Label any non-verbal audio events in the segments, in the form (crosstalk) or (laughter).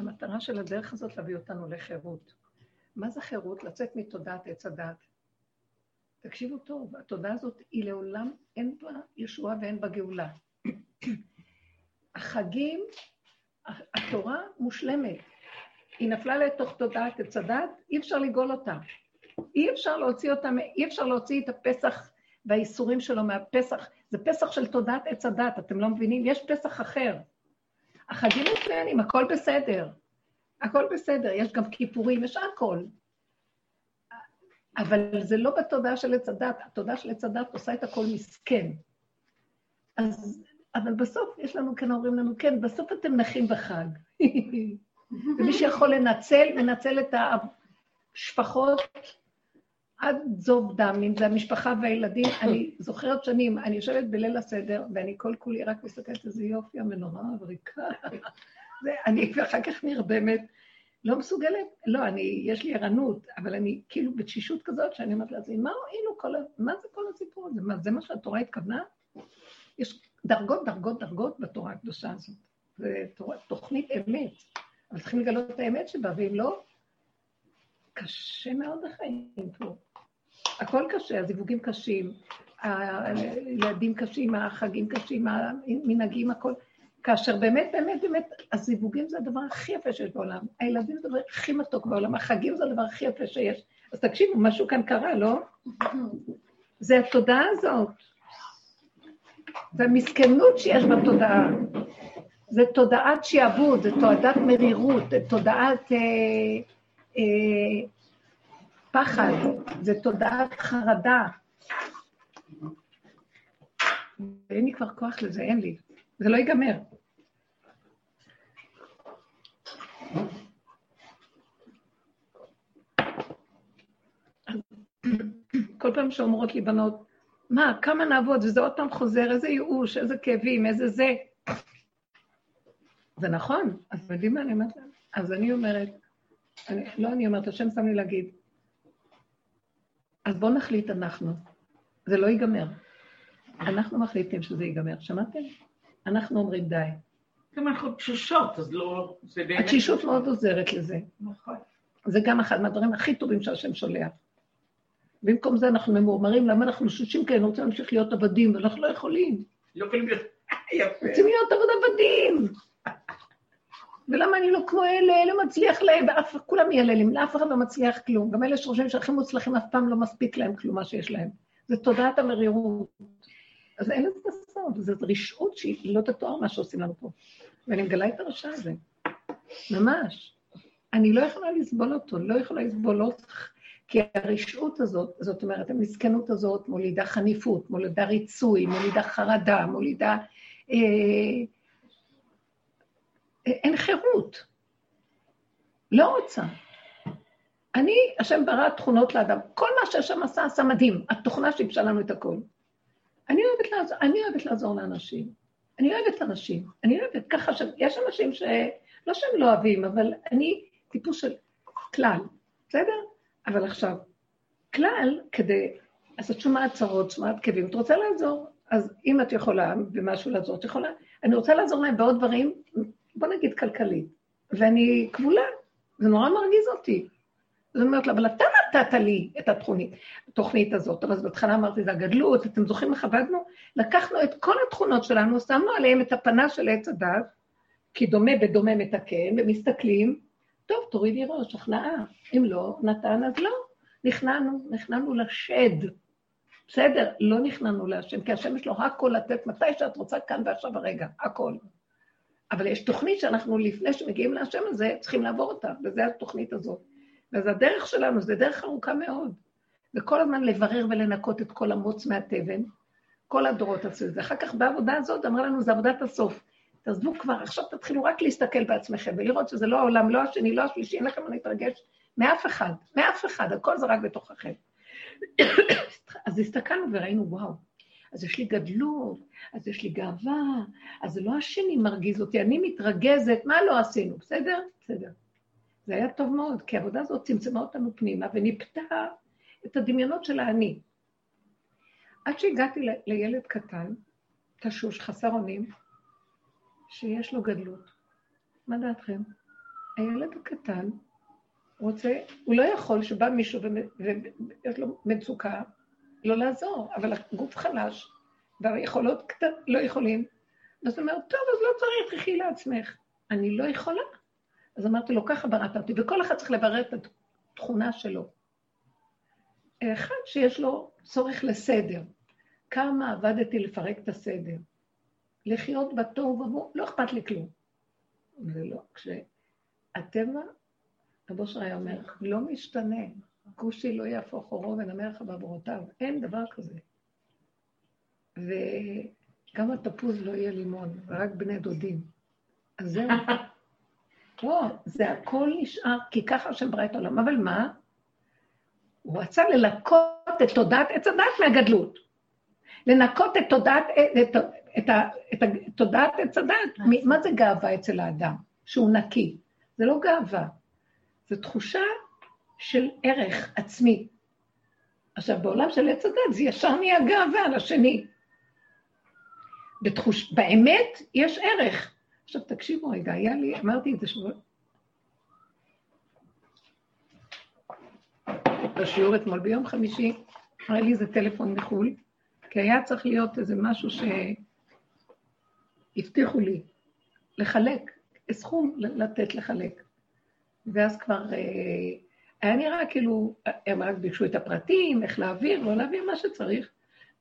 המטרה של הדרך הזאת להביא אותנו לחירות. מה זה חירות? לצאת מתודעת עץ הדת. תקשיבו טוב, התודעה הזאת היא לעולם, אין בה ישועה ואין בה גאולה. (clears throat) החגים, התורה מושלמת. היא נפלה לתוך תודעת עץ הדת, אי אפשר לגאול אותה. אי אפשר להוציא אותה, אי אפשר להוציא את הפסח והאיסורים שלו מהפסח. זה פסח של תודעת עץ הדת, אתם לא מבינים? יש פסח אחר. החגים מצוינים, הכל בסדר. הכל בסדר, יש גם כיפורים, יש הכל. אבל זה לא בתודעה של עץ הדת, התודעה של עץ הדת עושה את הכל מסכן. אז, אבל בסוף יש לנו, כן, אומרים לנו, כן, בסוף אתם נחים בחג. (laughs) ומי שיכול לנצל, מנצל את השפחות עד זוב דם, אם זה המשפחה והילדים. אני זוכרת שנים, אני יושבת בליל הסדר, ואני כל כולי רק מסתכלת איזה יופי המנורה הבריקה. ואני אחר כך נרדמת, לא מסוגלת, לא, אני, יש לי ערנות, אבל אני כאילו בתשישות כזאת, שאני אומרת לעצמי, מה הועילו כל ה... מה זה כל הסיפור הזה? מה, זה מה שהתורה התכוונה? יש דרגות, דרגות, דרגות בתורה הקדושה הזאת. זה תוכנית אמת, אבל צריכים לגלות את האמת שבה, ואם לא, קשה מאוד החיים פה. הכל קשה, הזיווגים קשים, הילדים קשים, החגים קשים, המנהגים, הכל. כאשר באמת, באמת, באמת, הזיווגים זה הדבר הכי יפה שיש בעולם. הילדים זה הדבר הכי מתוק בעולם, החגים זה הדבר הכי יפה שיש. אז תקשיבו, משהו כאן קרה, לא? זה התודעה הזאת. זה המסכנות שיש בתודעה. זה תודעת שעבוד, זה תודעת מרירות, זה תודעת אה, אה, פחד, זה תודעת חרדה. אין לי כבר כוח לזה, אין לי. זה לא ייגמר. כל פעם שאומרות לי בנות, מה, כמה נעבוד, וזה עוד פעם חוזר, איזה ייאוש, איזה כאבים, איזה זה. זה נכון, אז יודעים מה אני אומרת להם? אז אני אומרת, אני, לא אני אומרת, השם שם לי להגיד, אז בואו נחליט אנחנו, זה לא ייגמר. אנחנו מחליטים שזה ייגמר, שמעתם? אנחנו אומרים די. גם אנחנו תשושות, אז לא... התשישות מאוד עוזרת לזה. נכון. זה גם אחד מהדברים הכי טובים שהשם שולח. במקום זה אנחנו ממורמרים, למה אנחנו תשושים כאלה, רוצים להמשיך להיות עבדים, ואנחנו לא יכולים. לא יכולים להיות... (laughs) יפה. רוצים להיות עבוד עבדים. ולמה אני לא כמו אלה, אלה מצליח להם, ואף, כולם יללים, לאף אחד לא מצליח כלום. גם אלה שחושבים שהכי מוצלחים אף פעם לא מספיק להם כלום מה שיש להם. זה תודעת המרירות. אז אין לזה סוף, זו רשעות שהיא לא תתואר מה שעושים לנו פה. ואני מגלה את הרשע הזה, ממש. אני לא יכולה לסבול אותו, לא יכולה לסבול אותו, כי הרשעות הזאת, זאת אומרת, המסכנות הזאת מולידה חניפות, מולידה ריצוי, מולידה חרדה, מולידה... אה, אין חירות. לא רוצה. אני, השם ברא תכונות לאדם. כל מה שהשם עשה, עשה מדהים. התוכנה שיבשה לנו את הכול. אני אני אוהבת לעזור לאנשים. אני אוהבת אנשים. אני אוהבת ככה ש... יש אנשים ש... לא שהם לא אוהבים, אבל אני טיפוס של כלל, בסדר? אבל עכשיו, כלל, כדי... אז את שומעת צרות, שומעת כאבים, את רוצה לעזור. אז אם את יכולה במשהו לעזור, את יכולה. אני רוצה לעזור להם בעוד דברים, בוא נגיד כלכלית. ואני כבולה, זה נורא מרגיז אותי. אז אומרת לה, אבל אתה נתת לי את התוכנית, התוכנית הזאת. אז בהתחלה אמרתי, זה הגדלות, אתם זוכרים איך עבדנו? לקחנו את כל התכונות שלנו, שמנו עליהם את הפנה של עץ הדת, כי דומה בדומה מתקן, ומסתכלים, טוב, תורידי ראש, הכנעה. אם לא, נתן, אז לא. נכנענו, נכנענו לשד. בסדר, לא נכנענו להשם, כי השם יש לו הכל לתת מתי שאת רוצה, כאן ועכשיו הרגע, הכל. אבל יש תוכנית שאנחנו, לפני שמגיעים להשם הזה, צריכים לעבור אותה, וזו התוכנית הזאת. אז הדרך שלנו זה דרך ארוכה מאוד. וכל הזמן לברר ולנקות את כל המוץ מהתבן, כל הדורות עשו את זה. אחר כך בעבודה הזאת אמרה לנו, זה עבודת הסוף. תעזבו כבר, עכשיו תתחילו רק להסתכל בעצמכם ולראות שזה לא העולם, לא השני, לא השלישי, אין לכם מה להתרגש מאף אחד, מאף אחד, הכל זה רק בתוככם. (coughs) אז הסתכלנו וראינו, וואו, אז יש לי גדלות, אז יש לי גאווה, אז זה לא השני מרגיז אותי, אני מתרגזת, מה לא עשינו, בסדר? בסדר. זה היה טוב מאוד, כי העבודה הזאת צמצמה אותנו פנימה וניפתה את הדמיונות של האני. עד שהגעתי לילד קטן, תשוש, חסר אונים, שיש לו גדלות. מה דעתכם? הילד הקטן רוצה, הוא לא יכול שבא מישהו ויש לו מצוקה, לא לעזור, אבל הגוף חלש, והיכולות קטן, לא יכולים. אז הוא אומר, טוב, אז לא צריך, תחי לעצמך. אני לא יכולה. אז אמרתי לו, ככה בראת אותי, וכל אחד צריך לברר את התכונה שלו. אחד שיש לו צורך לסדר. כמה עבדתי לפרק את הסדר. לחיות בתוהו ובוהו, לא אכפת לי כלום. ולא, כשהטבע, רבו שרי אומר, לא משתנה. כושי לא יהפוך אורו ונמר בעבורותיו. אין דבר כזה. וגם התפוז לא יהיה לימון, רק בני דודים. אז זהו. (laughs) לא, זה הכל נשאר, כי ככה השם ברא את העולם. אבל מה? הוא רצה ללקות את תודעת עץ הדת מהגדלות. לנקות את תודעת, את, את, את, את, את תודעת עץ הדת. מה זה גאווה אצל האדם? שהוא נקי. זה לא גאווה, זו תחושה של ערך עצמי. עכשיו, בעולם של עץ הדת זה ישר נהיה גאווה על השני. בתחוש... באמת יש ערך. עכשיו תקשיבו רגע, היה לי, אמרתי את זה שבוע... בשיעור אתמול ביום חמישי, היה לי איזה טלפון מחו"ל, כי היה צריך להיות איזה משהו שהבטיחו לי לחלק, סכום לתת לחלק. ואז כבר אה, היה נראה כאילו, הם רק ביקשו את הפרטים, איך להעביר, לא להעביר מה שצריך,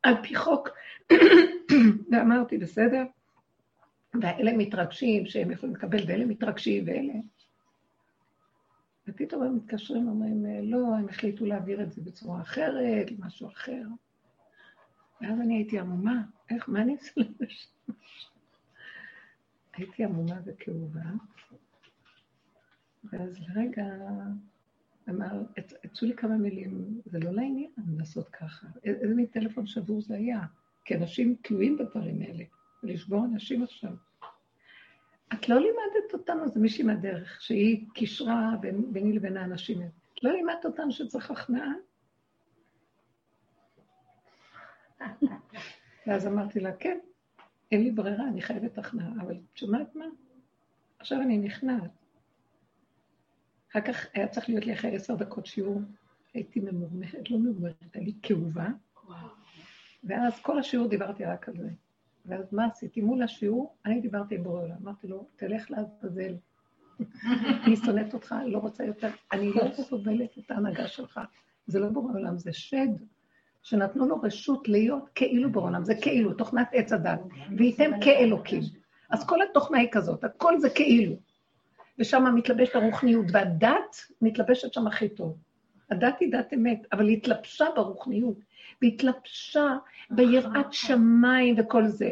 על פי חוק. (coughs) ואמרתי, בסדר. ואלה מתרגשים שהם יכולים לקבל, ואלה מתרגשים, ואלה... ופתאום הם מתקשרים, אומרים, לא, הם החליטו להעביר את זה בצורה אחרת, משהו אחר. ואז אני הייתי עמומה, איך, מה אני אעשה לזה? הייתי עמומה וכאובה, ואז לרגע אמר, יצאו לי כמה מילים, זה לא לעניין לעשות ככה. איזה מין טלפון שבור זה היה? כי אנשים תלויים בדברים האלה, ולשבור אנשים עכשיו. את לא לימדת אותנו, זה מישהי מהדרך, שהיא קישרה ביני לבין האנשים האלה. לא לימדת אותנו שצריך הכנעה? ואז אמרתי לה, כן, אין לי ברירה, אני חייבת הכנעה, אבל את שומעת מה? עכשיו אני נכנעת. אחר כך היה צריך להיות לי אחרי עשר דקות שיעור, הייתי ממורמרת, לא ממורמרת, הייתה לי כאובה. ואז כל השיעור דיברתי רק על זה. ואז מה עשיתי? מול השיעור, אני דיברתי עם בורא עולם, אמרתי לו, תלך לעזאזל. (laughs) אני שונאת אותך, לא רוצה יותר, אני לא סובלת את ההנהגה שלך. זה לא בורא עולם, זה שד שנתנו לו רשות להיות כאילו בורא עולם, זה כאילו, תוכנת עץ הדת, וייתם כאלוקים. אז כל התוכנה היא כזאת, הכל זה כאילו. ושם מתלבשת הרוחניות, והדת מתלבשת שם הכי טוב. הדת היא דת אמת, אבל היא התלבשה ברוחניות. והתלבשה ביראת שמיים וכל זה.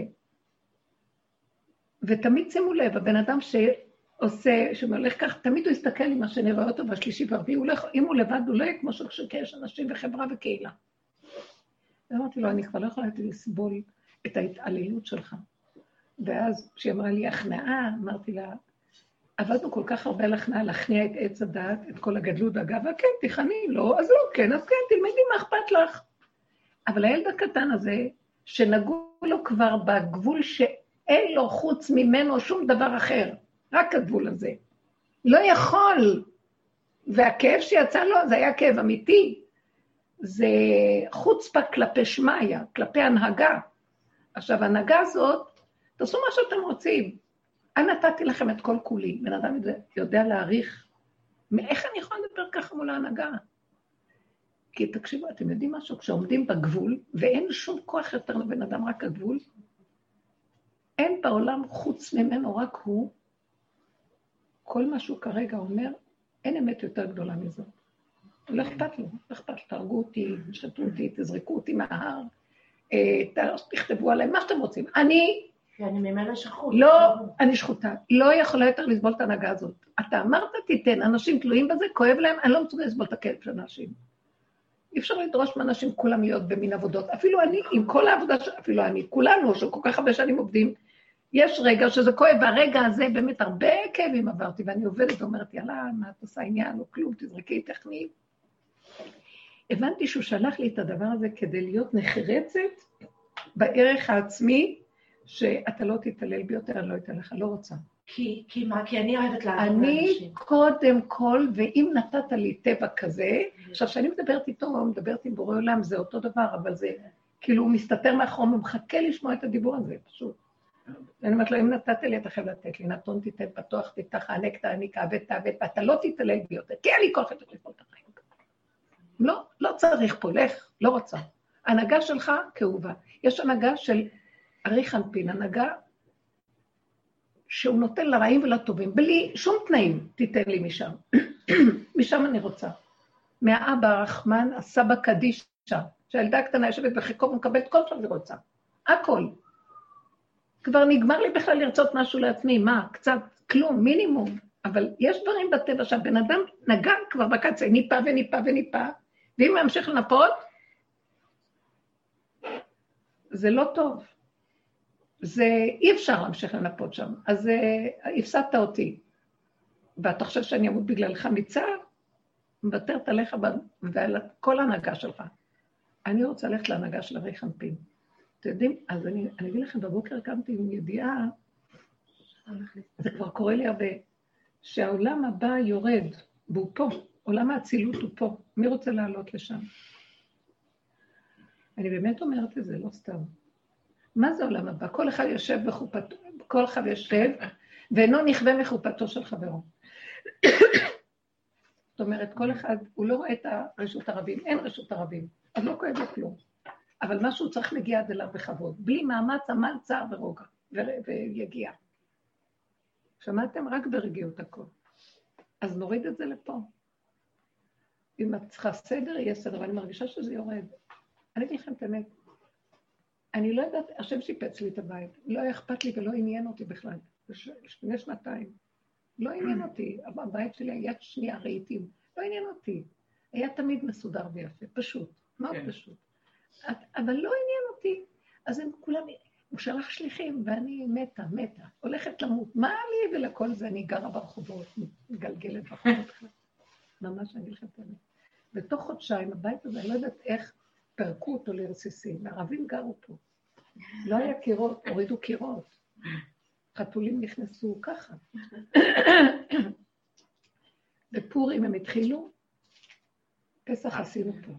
ותמיד שימו לב, הבן אדם שעושה, שהולך כך, תמיד הוא יסתכל עם השני, רואה אותו בשלישי והרביעי, אם הוא לבד, הוא לא יהיה כמו שיש אנשים וחברה וקהילה. ואמרתי לו, אני כבר לא יכולה לסבול את ההתעללות שלך. ואז כשהיא אמרה לי הכנעה, אמרתי לה, עבדנו כל כך הרבה על להכניע את עץ הדעת, את כל הגדלות והגאווה, כן, תיכני, לא, אז לא, כן, אז כן, תלמדי מה אכפת לך. אבל הילד הקטן הזה, שנגעו לו כבר בגבול שאין לו חוץ ממנו שום דבר אחר, רק הגבול הזה. לא יכול. והכאב שיצא לו, זה היה כאב אמיתי. זה חוצפה כלפי שמיא, כלפי הנהגה. עכשיו, ההנהגה הזאת, תעשו מה שאתם רוצים. אני נתתי לכם את כל כולי. בן אדם יודע להעריך. מאיך אני יכולה לדבר ככה מול ההנהגה? כי תקשיבו, אתם יודעים משהו? כשעומדים בגבול, ואין שום כוח יותר לבן אדם, רק הגבול, אין בעולם חוץ ממנו, רק הוא. כל מה שהוא כרגע אומר, אין אמת יותר גדולה מזו. לא אכפת לו, לא אכפת לו, תהרגו אותי, תשתו אותי, תזרקו אותי מההר, אה, תכתבו עליי, מה שאתם רוצים. אני... לא, אני שחוטה. לא יכולה יותר לסבול את ההנהגה הזאת. אתה אמרת, תיתן, אנשים תלויים בזה, כואב להם, אני לא מסוגלת לסבול את הכאב של אנשים. אי אפשר לדרוש מאנשים כולם להיות במין עבודות. אפילו אני, עם כל העבודה, אפילו אני, כולנו, שכל כך הרבה שנים עובדים, יש רגע שזה כואב, והרגע הזה באמת הרבה כאבים עברתי, ואני עובדת ואומרת, יאללה, מה את עושה עניין, או כלום, תזרקי, תכני. הבנתי שהוא שלח לי את הדבר הזה כדי להיות נחרצת בערך העצמי, שאתה לא תתעלל בי יותר, אני לא אתן לך, לא רוצה. כי, כי מה? כי אני אוהבת אני לאנשים. קודם כל, ואם נתת לי טבע כזה, עכשיו, כשאני מדברת איתו, מדברת עם בורא עולם, זה אותו דבר, אבל זה כאילו הוא מסתתר מאחורי, הוא מחכה לשמוע את הדיבור הזה, פשוט. ואני אומרת לו, אם נתת לי, אתה חייב לתת לי, נתון תיתן, פתוח תפתח, הענק תעניק, כעבד תעבד, ואתה לא תתעלל בי יותר, כי אין לי כוח יותר לפעול את החיים. לא, לא צריך פה, לך, לא רוצה. הנהגה שלך כאובה. יש הנהגה של ארי חנפין, הנהגה שהוא נותן לרעים ולטובים, בלי שום תנאים, תיתן לי משם. (coughs) משם אני רוצה. מהאבא הרחמן, הסבא קדישה, שהילדה הקטנה יושבת בחיקו ומקבלת כל שאני רוצה. הכל. כבר נגמר לי בכלל לרצות משהו לעצמי, מה? קצת, כלום, מינימום. אבל יש דברים בטבע שהבן אדם נגע כבר בקצה, ניפה וניפה וניפה, ואם הוא ימשיך לנפות, זה לא טוב. זה, אי אפשר להמשיך לנפות שם. אז uh, הפסדת אותי. ואתה חושב שאני אמות בגללך מצער? מוותרת עליך ועל כל ההנהגה שלך. אני רוצה ללכת להנהגה של הרי חנפין. אתם יודעים, אז אני, אני אגיד לכם, בבוקר קמתי עם ידיעה, זה כבר קורה לי הרבה, שהעולם הבא יורד, והוא פה, עולם האצילות הוא פה. מי רוצה לעלות לשם? אני באמת אומרת את זה, לא סתם. מה זה עולם הבא? כל אחד יושב בחופתו, כל אחד יושב, ואינו נכווה מחופתו של חברו. זאת אומרת, כל אחד, הוא לא רואה את הרשות הרבים, אין רשות הרבים, אז לא כואב לו כלום. אבל משהו צריך להגיע עד אליו בכבוד, בלי מאמץ, עמל, צער ורוגע, ויגיע. שמעתם? רק ברגיעות הכל. אז נוריד את זה לפה. אם את צריכה סדר, יהיה סדר, ואני מרגישה שזה יורד. אני אגיד לכם את האמת, אני לא יודעת, השם שיפץ לי את הבית, לא היה אכפת לי ולא עניין אותי בכלל, לפני שנתיים. לא עניין אותי, הבית שלי היה שנייה רהיטים, לא עניין אותי. היה תמיד מסודר ויפה, פשוט, מאוד כן. פשוט. אבל לא עניין אותי. אז הם כולם, הוא שלח שליחים, ואני מתה, מתה, הולכת למות. מה לי ולכל זה? אני גרה ברחובות, מגלגלת ברחובות. (laughs) ממש, אני את האמת. בתוך חודשיים, הבית הזה, אני לא יודעת איך פרקו אותו לרסיסים. הערבים גרו פה. לא היה קירות, הורידו קירות. חתולים נכנסו ככה. בפורים הם התחילו, פסח עשינו פה.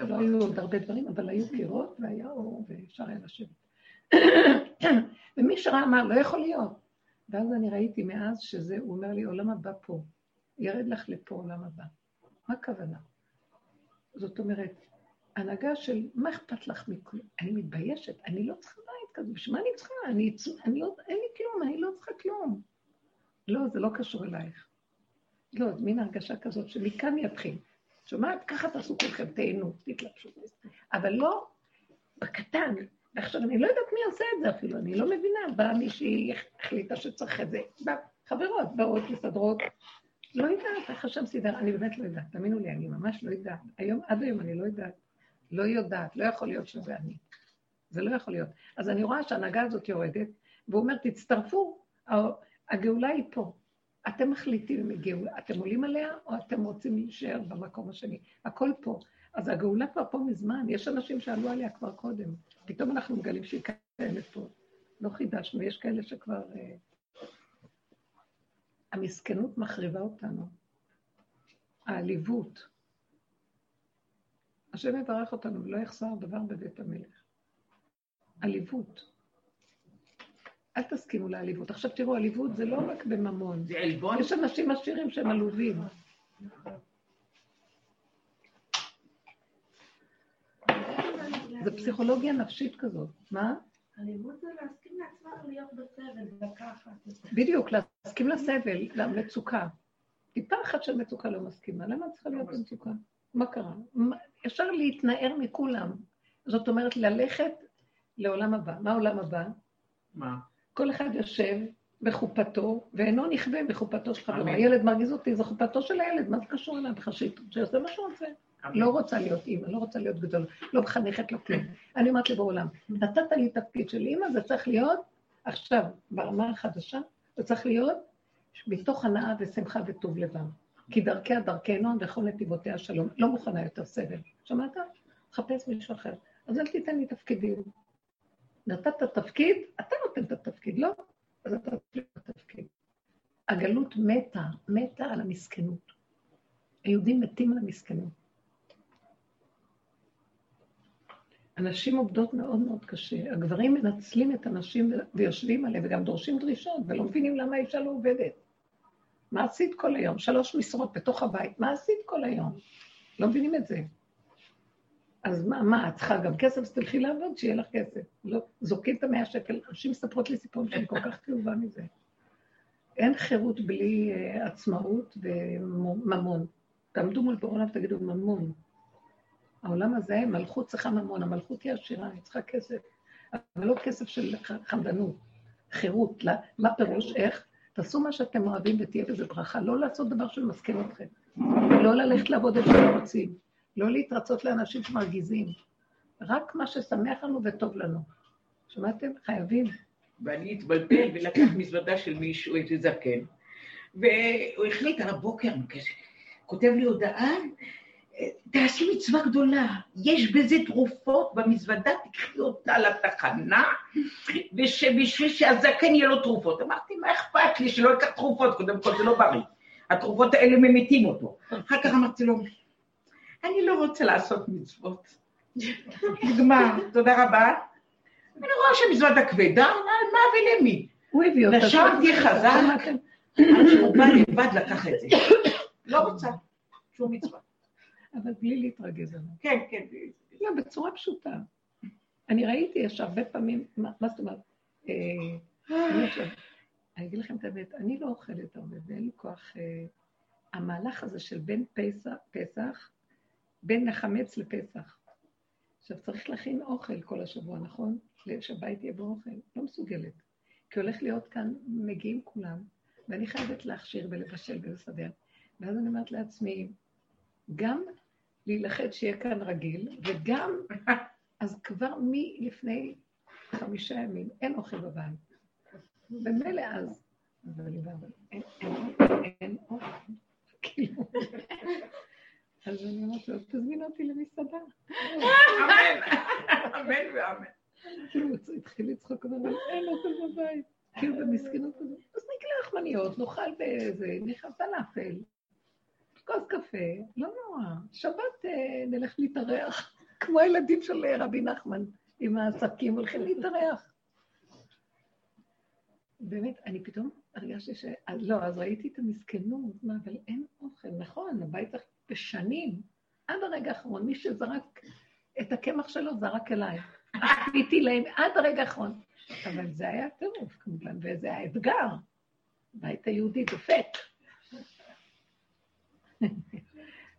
לא היו עוד הרבה דברים, אבל היו קירות והיה אור ואפשר היה לשבת. ומי שראה אמר, לא יכול להיות. ואז אני ראיתי מאז שזה, הוא אומר לי, עולם הבא פה. ירד לך לפה עולם הבא. מה הכוונה? זאת אומרת, הנהגה של מה אכפת לך מכלום? אני מתביישת, אני לא צריכה בית כזה, בשביל מה אני צריכה? אני, אני לא, אין לי כלום, אני לא צריכה כלום. לא, זה לא קשור אלייך. לא, זה מין הרגשה כזאת שמכאן יתחיל. שומעת? ככה תעשו כולכם, תהנו, תתלבשו. אבל לא בקטן. ועכשיו, אני לא יודעת מי עושה את זה אפילו, אני לא מבינה. באה מישהי, החליטה שצריך את זה. חברות באות, מסדרות. לא יודעת איך השם סידר, אני באמת לא יודעת, תאמינו לי, אני ממש לא יודעת. היום, עד היום אני לא יודעת. לא יודעת, לא יכול להיות שזה אני. זה לא יכול להיות. אז אני רואה שההנהגה הזאת יורדת, והוא אומר, תצטרפו, הגאולה היא פה. אתם מחליטים אם גאולה, אתם עולים עליה, או אתם רוצים להישאר במקום השני. הכל פה. אז הגאולה כבר פה מזמן, יש אנשים שעלו עליה כבר קודם. פתאום אנחנו מגלים שהיא קיימת פה. לא חידשנו, יש כאלה שכבר... Uh, המסכנות מחריבה אותנו. העליבות. השם יברך אותנו, ולא יחסר דבר בבית המלך. עליבות. אל תסכימו לעליבות. עכשיו תראו, עליבות זה לא רק בממון. זה עלבון? יש אנשים עשירים שהם עלובים. זה פסיכולוגיה נפשית כזאת. מה? עליבות זה להסכים לעצמך להיות בסבל, לקחת. בדיוק, להסכים לסבל, למצוקה. טיפה אחת של מצוקה לא מסכימה, למה צריכה להיות במצוקה? מה קרה? אפשר להתנער מכולם. זאת אומרת, ללכת לעולם הבא. מה העולם הבא? מה? כל אחד יושב בחופתו, ואינו נכווה בחופתו של חברו. הילד מרגיז אותי, זו חופתו של הילד, מה זה קשור אליו בכלל? שיעשה מה שהוא רוצה. לא רוצה להיות אימא, לא רוצה להיות גדולה, לא מחנכת, לא כלום. אני אומרת לי בעולם, נתת לי תפקיד של אימא, זה צריך להיות עכשיו, ברמה החדשה, זה צריך להיות מתוך הנאה ושמחה וטוב לבם. כי דרכיה דרכי נועם וכל נתיבותיה שלום. לא מוכנה יותר סבל. שמעת? חפש מישהו אחר. אז אל תיתן לי תפקידים. נתת תפקיד, אתה נותן את התפקיד, לא? אז אתה תפליג בתפקיד. הגלות מתה, מתה על המסכנות. היהודים מתים על המסכנות. הנשים עובדות מאוד מאוד קשה. הגברים מנצלים את הנשים ויושבים עליהם וגם דורשים דרישות ולא מבינים למה האישה לא עובדת. מה עשית כל היום? שלוש משרות בתוך הבית, מה עשית כל היום? לא מבינים את זה. אז מה, מה, את צריכה גם כסף, אז תלכי לעבוד, שיהיה לך כסף. לא, זורקים את המאה שקל, אנשים מספרות לי סיפורים שאני כל כך כאובה מזה. אין חירות בלי uh, עצמאות וממון. תעמדו מול בעולם ותגידו ממון. העולם הזה, מלכות צריכה ממון, המלכות היא עשירה, היא צריכה כסף, אבל לא כסף של חמדנות, חירות. מה פירוש? איך? תעשו מה שאתם אוהבים ותהיה בזה ברכה. לא לעשות דבר שמסכן אתכם. לא ללכת לעבוד איפה שאתם רוצים. לא להתרצות לאנשים שמרגיזים. רק מה ששמח לנו וטוב לנו. שמעתם? חייבים. ואני התבלבל ולקח מזוודה של מישהו, איזה זקן, והוא החליט על הבוקר, כותב לי הודעה, תעשי מצווה גדולה, יש בזה תרופות במזוודה, תקחי אותה לתחנה, בשביל שהזקן יהיה לו תרופות. אמרתי, מה אכפת לי שלא ייקח תרופות, קודם כל זה לא בריא. התרופות האלה ממיתים אותו. אחר כך אמרתי לו, אני לא רוצה לעשות מצוות. נגמר, תודה רבה. אני רואה שמזוודה כבדה, מה ולמי? הוא הביא אותה. נשמתי חזק, (laughs) עד שהוא בא לבד לקח את זה. לא רוצה, שום מצווה. אבל בלי להתרגז עליו. כן, כן. לא, בצורה פשוטה. אני ראיתי, יש הרבה פעמים, מה, זאת אומרת? אה, אני עכשיו, אני אגיד לכם את האמת, אני לא אוכלת הרבה ואין לי כוח... אה, המהלך הזה של בין פסח, פסח, בין החמץ לפסח. עכשיו, צריך להכין אוכל כל השבוע, נכון? שהבית יהיה באוכל. לא מסוגלת. כי הולך להיות כאן, מגיעים כולם, ואני חייבת להכשיר ולבשל ולסדר. ואז אני אומרת לעצמי, גם להילחץ שיהיה כאן רגיל, וגם, (laughs) אז כבר מלפני חמישה ימים אין אוכל בבית. ומילא אז, אבל אין, אין אוכל, כאילו. אז אני אומרת לו, תזמין אותי למסעדה. אמן, אמן ואמן. כאילו, הוא התחיל לצחוק, אבל אין אוכל בבית. כאילו, במסכנות הזאת. אז נקלה לחמניות, נאכל באיזה, נכנס פלאפל. כוס קפה, לא נורא. שבת אה, נלך להתארח, (laughs) כמו הילדים של רבי נחמן, עם העסקים, הולכים להתארח. באמת, אני פתאום הרגשתי ש... לא, אז ראיתי את המסכנות, מה, אבל אין אוכל. נכון, הבית צריך בשנים, עד הרגע האחרון, מי שזרק את הקמח שלו זרק אליי. עשיתי להם עד הרגע האחרון. אבל זה היה טירוף כמובן, וזה היה אתגר. הבית היהודי דופק.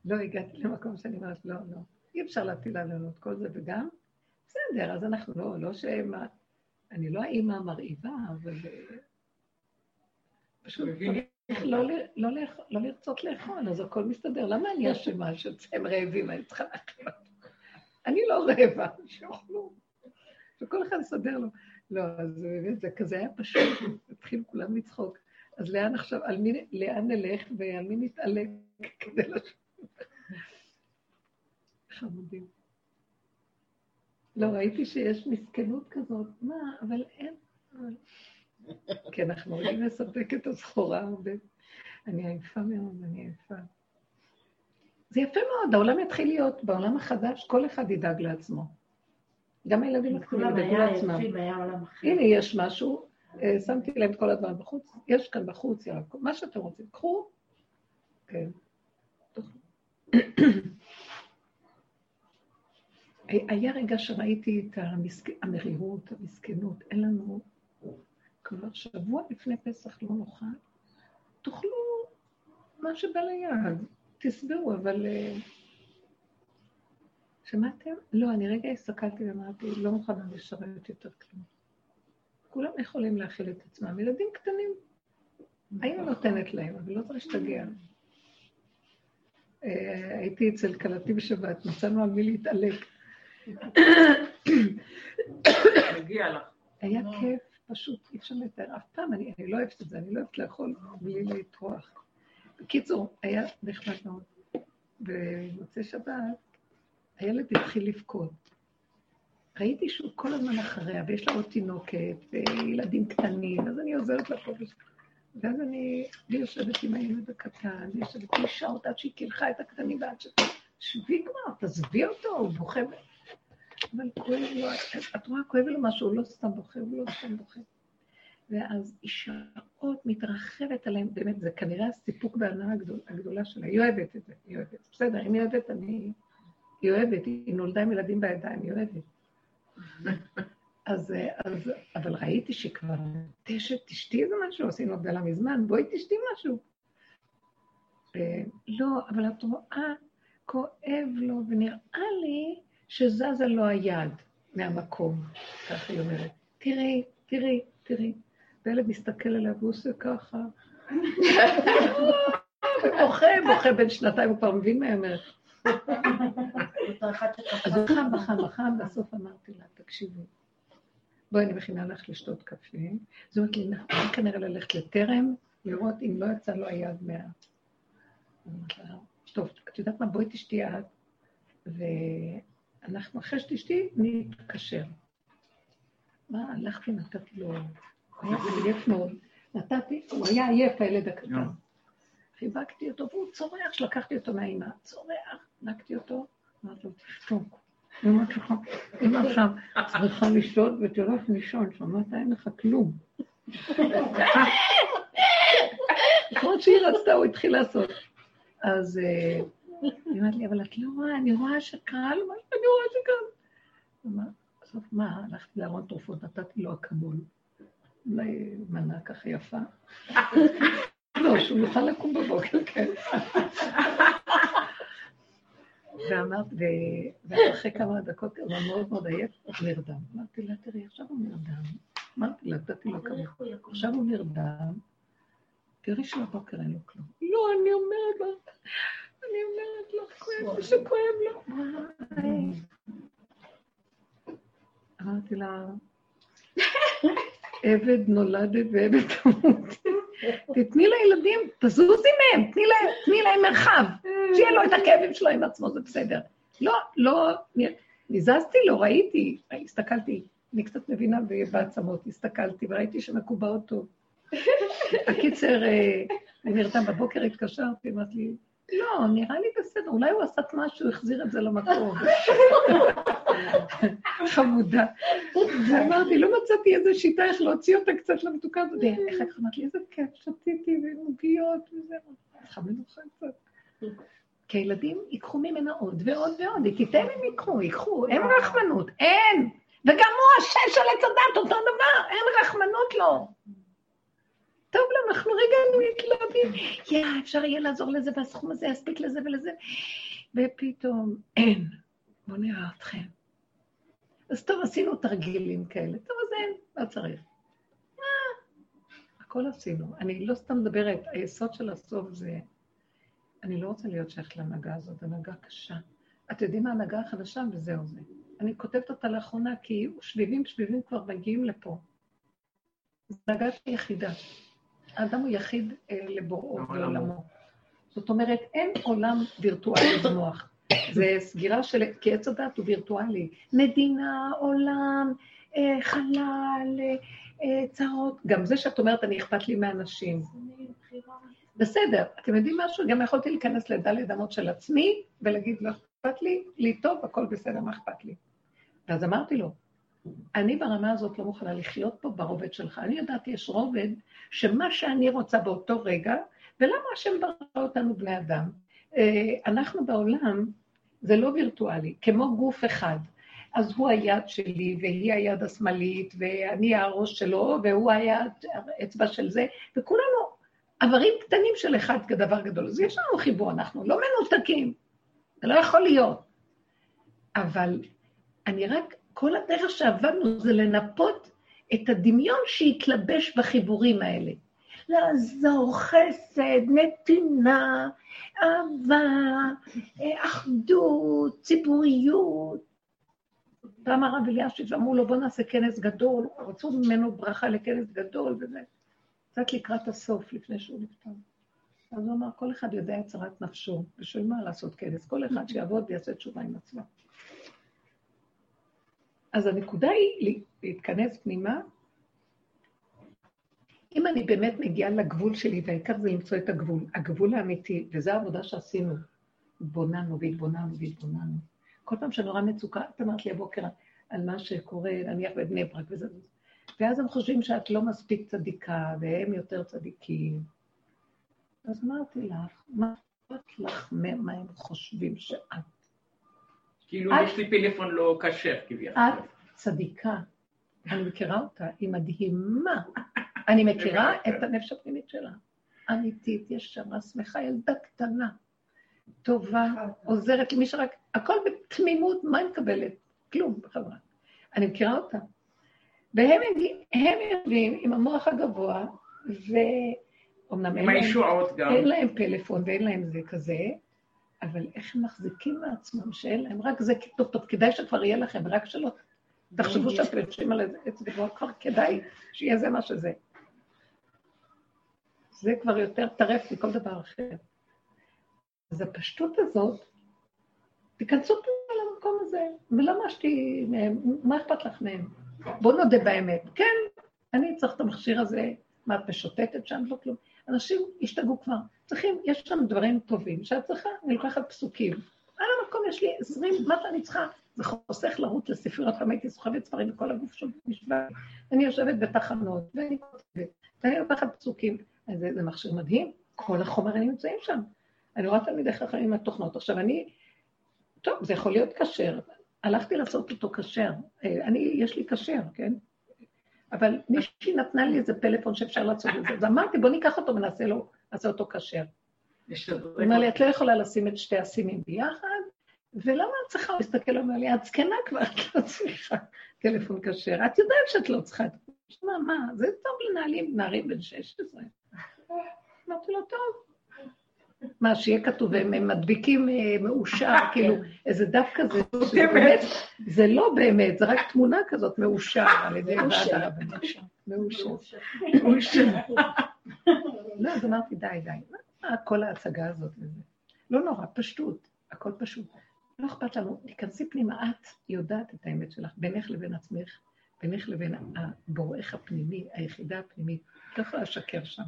לא הגעתי למקום שאני אומרת, לא, לא, אי אפשר להטיל עלינו את כל זה, וגם, בסדר, אז אנחנו לא, לא שהם, אני לא האימא המרהיבה, אבל אה, פשוט לא, לא, לא לרצות לאכול, אז הכל מסתדר. למה אני אשמה שהם רעבים, אני צריכה להכין אותם? אני לא רעבה, שיאכלו. וכל אחד יסדר לו. לא, אז באמת, זה כזה היה פשוט, התחילו כולם לצחוק. אז לאן עכשיו, על מי, לאן נלך ועל מי נתעלק כדי לשבת? חמודים. לא, ראיתי שיש מסכנות כזאת, מה, אבל אין... כי אנחנו רוצים לספק את הסחורה הרבה. אני עייפה מאוד, אני עייפה. זה יפה מאוד, העולם יתחיל להיות, בעולם החדש כל אחד ידאג לעצמו. גם הילדים הקטנים ידאגו לעצמם. הנה, יש משהו, שמתי להם את כל הדברים בחוץ, יש כאן בחוץ ירקות, מה שאתם רוצים, קחו. כן. היה רגע שראיתי את המרירות, המסכנות, אין לנו, כבר שבוע לפני פסח לא נוכל, תאכלו מה שבא ליד, תסברו, אבל... אה, שמעתם? לא, אני רגע הסתכלתי ואמרתי, לא מוכנה לשרת יותר כלום. כולם יכולים להכיל את עצמם, ילדים קטנים. היינו נותנת להם, אבל לא צריך להשתגע. אה, הייתי אצל כלתי בשבת, מצאנו על מי להתעלק. מגיע לך. היה כיף, פשוט אי אפשר לתאר. אף פעם, אני, אני לא אוהבת את זה, אני לא אוהבת לאכול בלי לטרוח. בקיצור, היה נחמד מאוד. במוצאי שבת, הילד התחיל לבכות. ראיתי שהוא כל הזמן אחריה, ויש לה עוד תינוקת, וילדים קטנים, אז אני עוזרת לה פה. ואז אני, אני יושבת עם הילד הקטן, אני יושבת לי שעות עד שהיא קילחה את הקטנים ועד ש... שבי כבר, תעזבי אותו, הוא בוכה. אבל כואב לו, את רואה, כואב לו משהו, הוא לא סתם בוכה, הוא לא סתם בוכה. ואז היא שעות מתרחבת עליהם, באמת, זה כנראה הסיפוק וההנאה הגדול, הגדולה שלה. היא אוהבת את זה, היא אוהבת. בסדר, אם היא אוהבת, אני... היא אוהבת, היא נולדה עם ילדים בידיים, היא אוהבת. (laughs) אז, אז, אבל ראיתי שכבר תשת, תשתי איזה משהו, עשינו הבדלה מזמן, בואי תשתי משהו. לא, אבל את רואה, כואב לו, ונראה לי שזזה לו היד מהמקום, ככה היא אומרת. תראי, תראי, תראי. והילד מסתכל עליה והוא עושה ככה. (laughs) בוכה, בוכה בין שנתיים, הוא כבר מבין מה היא אומרת. אז הוא חם, חם, חם, בסוף אמרתי לה, תקשיבי, בואי, אני מכינה לך לשתות קפה. זאת אומרת לי, נכון, כנראה ללכת לטרם, לראות אם לא יצא לו היד מה... טוב, את יודעת מה, בואי תשתי את, ואנחנו, אחרי שתשתי, נתקשר. מה, הלכתי, נתתי לו, הוא היה עייף מאוד. נתתי, הוא היה עייף, הילד הקטן. חיבקתי אותו, והוא צורח, שלקחתי אותו מהאימא, צורח, נקתי אותו, אמרתי לו, תשתוק. אמא שלך, אמא עכשיו צריכה לשתות ותלך לישון, שמעת, אין לך כלום. כמו שהיא רצתה, הוא התחיל לעשות. אז היא אמרת לי, אבל את לא רואה, אני רואה שקרה לו משהו, אני רואה שקרה. בסוף מה, הלכתי לארון תרופות, נתתי לו אקמול. אולי מנה ככה יפה. לא, שהוא יוכל לקום בבוקר, כן. ואמרת, ואחרי כמה דקות הוא מאוד מאוד עייף, הוא נרדם. אמרתי לה, תראי, עכשיו הוא נרדם. אמרתי לה, נתתי לו כמה. עכשיו הוא נרדם, תראי שבבוקר אין לו כלום. לא, אני אומרת לו, אני אומרת לו, כואב לו שכואב לו. אמרתי לה, עבד נולדת ועבד תמות. תתני לילדים, תזוזי מהם, תני להם, תני להם מרחב, שיהיה לו את הכאבים שלו עם עצמו, זה בסדר. לא, לא, נזזתי, לא ראיתי, הסתכלתי, אני קצת מבינה בעצמות, הסתכלתי וראיתי שמקובעות טוב. הקיצר, אה, אני נרדם בבוקר, התקשרתי, אמרתי לי, לא, נראה לי בסדר, אולי הוא עשה משהו, החזיר את זה למקום. (laughs) חמודה. (laughs) ואמרתי, לא מצאתי איזה שיטה איך להוציא אותה קצת למתוקה הזאת. (laughs) אחר כך אמרתי לי, איזה כיף, שתיתי ועוגיות וזה. חמנו לך קצת. כי הילדים ייקחו ממנה עוד ועוד ועוד, היא תיתן הם ייקחו, ייקחו, אין רחמנות, אין. וגם הוא השש על עץ הדת, אותו דבר, אין רחמנות לו. טוב לה, אנחנו רגע מתלהבים, יא, אפשר יהיה לעזור לזה, והסכום הזה יספיק לזה ולזה, ופתאום אין. בואו נראה אתכם. אז טוב, עשינו תרגילים כאלה. טוב, אז אין, לא צריך. מה? הכל עשינו. אני לא סתם מדברת, היסוד של הסוף זה... אני לא רוצה להיות שייכת להנהגה הזאת, הנהגה קשה. אתם יודעים מה ההנהגה החדשה? וזהו זה. אני כותבת אותה לאחרונה, כי שביבים שביבים כבר מגיעים לפה. זו הנהגה יחידה. האדם הוא יחיד אה, לבוראו ולעולמו. זאת אומרת, אין עולם וירטואלי במוח. (coughs) זה סגירה של... כי עץ הדת הוא וירטואלי. מדינה, עולם, אה, חלל, אה, צרות. גם זה שאת אומרת, אני אכפת לי מאנשים. בסדר, אתם יודעים משהו? גם יכולתי להיכנס לדלת אמות של עצמי ולהגיד, לא אכפת לי, לי טוב, הכל בסדר, מה אכפת לי? ואז אמרתי לו, אני ברמה הזאת לא מוכנה לחיות פה ברובד שלך. אני יודעת, יש רובד שמה שאני רוצה באותו רגע, ולמה השם ברא אותנו בני אדם? אה, אנחנו בעולם, זה לא וירטואלי, כמו גוף אחד. אז הוא היד שלי, והיא היד השמאלית, ואני הראש שלו, והוא היד, האצבע של זה, וכולנו איברים קטנים של אחד כדבר גדול. אז יש לנו חיבור, אנחנו לא מנותקים, זה לא יכול להיות. אבל אני רק, כל הדרך שעבדנו זה לנפות את הדמיון שהתלבש בחיבורים האלה. לעזור, חסד, נתינה, אהבה, אחדות, ציבוריות. פעם הרב אלישיב אמרו לו, בוא נעשה כנס גדול, רצו ממנו ברכה לכנס גדול וזה. קצת לקראת הסוף, לפני שהוא נפטר. אז הוא אמר, כל אחד יודע את צרת נפשו, בשביל מה לעשות כנס? כל אחד שיעבוד ויעשה תשובה עם עצמו. אז הנקודה היא להתכנס פנימה. אם אני באמת מגיעה לגבול שלי, והעיקר זה למצוא את הגבול, הגבול האמיתי, וזו העבודה שעשינו, התבוננו והתבוננו והתבוננו. כל פעם שנורא מצוקה, את אמרת לי הבוקר על מה שקורה, נניח בבני ברק וזה וזה. ואז הם חושבים שאת לא מספיק צדיקה, והם יותר צדיקים. אז אמרתי לך, מה אכפת לך מה הם חושבים שאת? כאילו יש לי פלאפון לא כשר כביכול. את צדיקה. אני מכירה אותה, היא מדהימה. אני מכירה את הנפש הפנימית שלה. אמיתית, ישרה, שמחה, ילדה קטנה, טובה, עוזרת למי שרק... הכל בתמימות, מה היא מקבלת? כלום בחברה. אני מכירה אותה. והם יושבים עם המוח הגבוה, ואומנם אין, אין להם פלאפון ואין להם זה כזה, אבל איך הם מחזיקים מעצמם שאין להם, רק זה טוב, טוב, כדאי שכבר יהיה לכם, רק שלא תחשבו שאתם יושבים על איזה דבר, כבר כדאי שיהיה זה מה שזה. זה כבר יותר טרף מכל דבר אחר. אז הפשטות הזאת, תיכנסו למקום הזה, ולמה שתי מהם, מה אכפת לך מהם? בואו נודה באמת. כן, אני צריך את המכשיר הזה, מה את משוטטת שם? לא כלום. אנשים השתגעו כבר. צריכים, יש שם דברים טובים שאת צריכה, אני לוקחת פסוקים. על המקום יש לי עשרים, מה שאני צריכה? זה חוסך לרוץ לספריות, פעם הייתי סוחבת ספרים בכל הגוף של משוואה. אני יושבת בתחנות, ואני כותבת, ואני לוקחת פסוקים. זה, זה מכשיר מדהים, כל החומרים נמצאים שם. אני רואה תלמידי חכמים עם התוכנות. עכשיו, אני, טוב, זה יכול להיות כשר. הלכתי לעשות אותו כשר. אה, אני, יש לי כשר, כן? אבל מישהי נתנה לי איזה פלאפון שאפשר לעשות את זה, אז אמרתי, בוא ניקח אותו ונעשה לו, נעשה אותו כשר. הוא אומר לי, את לא יכולה לשים את שתי הסימים ביחד, ולמה את צריכה? הוא הסתכל, הוא אומר לי, את זקנה כבר, את לא צריכה טלפון כשר. את יודעת שאת לא צריכה. שמע, מה, זה טוב לנעלים, נערים בן 16. אמרתי לו, טוב. מה, שיהיה כתוב, הם מדביקים אה, מאושר, (laughs) כאילו, איזה דף כזה, שבאמת, זה לא באמת, זה רק תמונה כזאת מאושר (laughs) על ידי ועד הרבנים. מאושר. מאושר. (laughs) לא, אז אמרתי, די, די, מה כל ההצגה הזאת? לא נורא, פשטות, הכל פשוט. לא אכפת לנו, תיכנסי פנימה, את יודעת את האמת שלך, בינך לבין עצמך, בינך לבין הבורח הפנימי, היחידה הפנימית, את לא יכולה לשקר שם.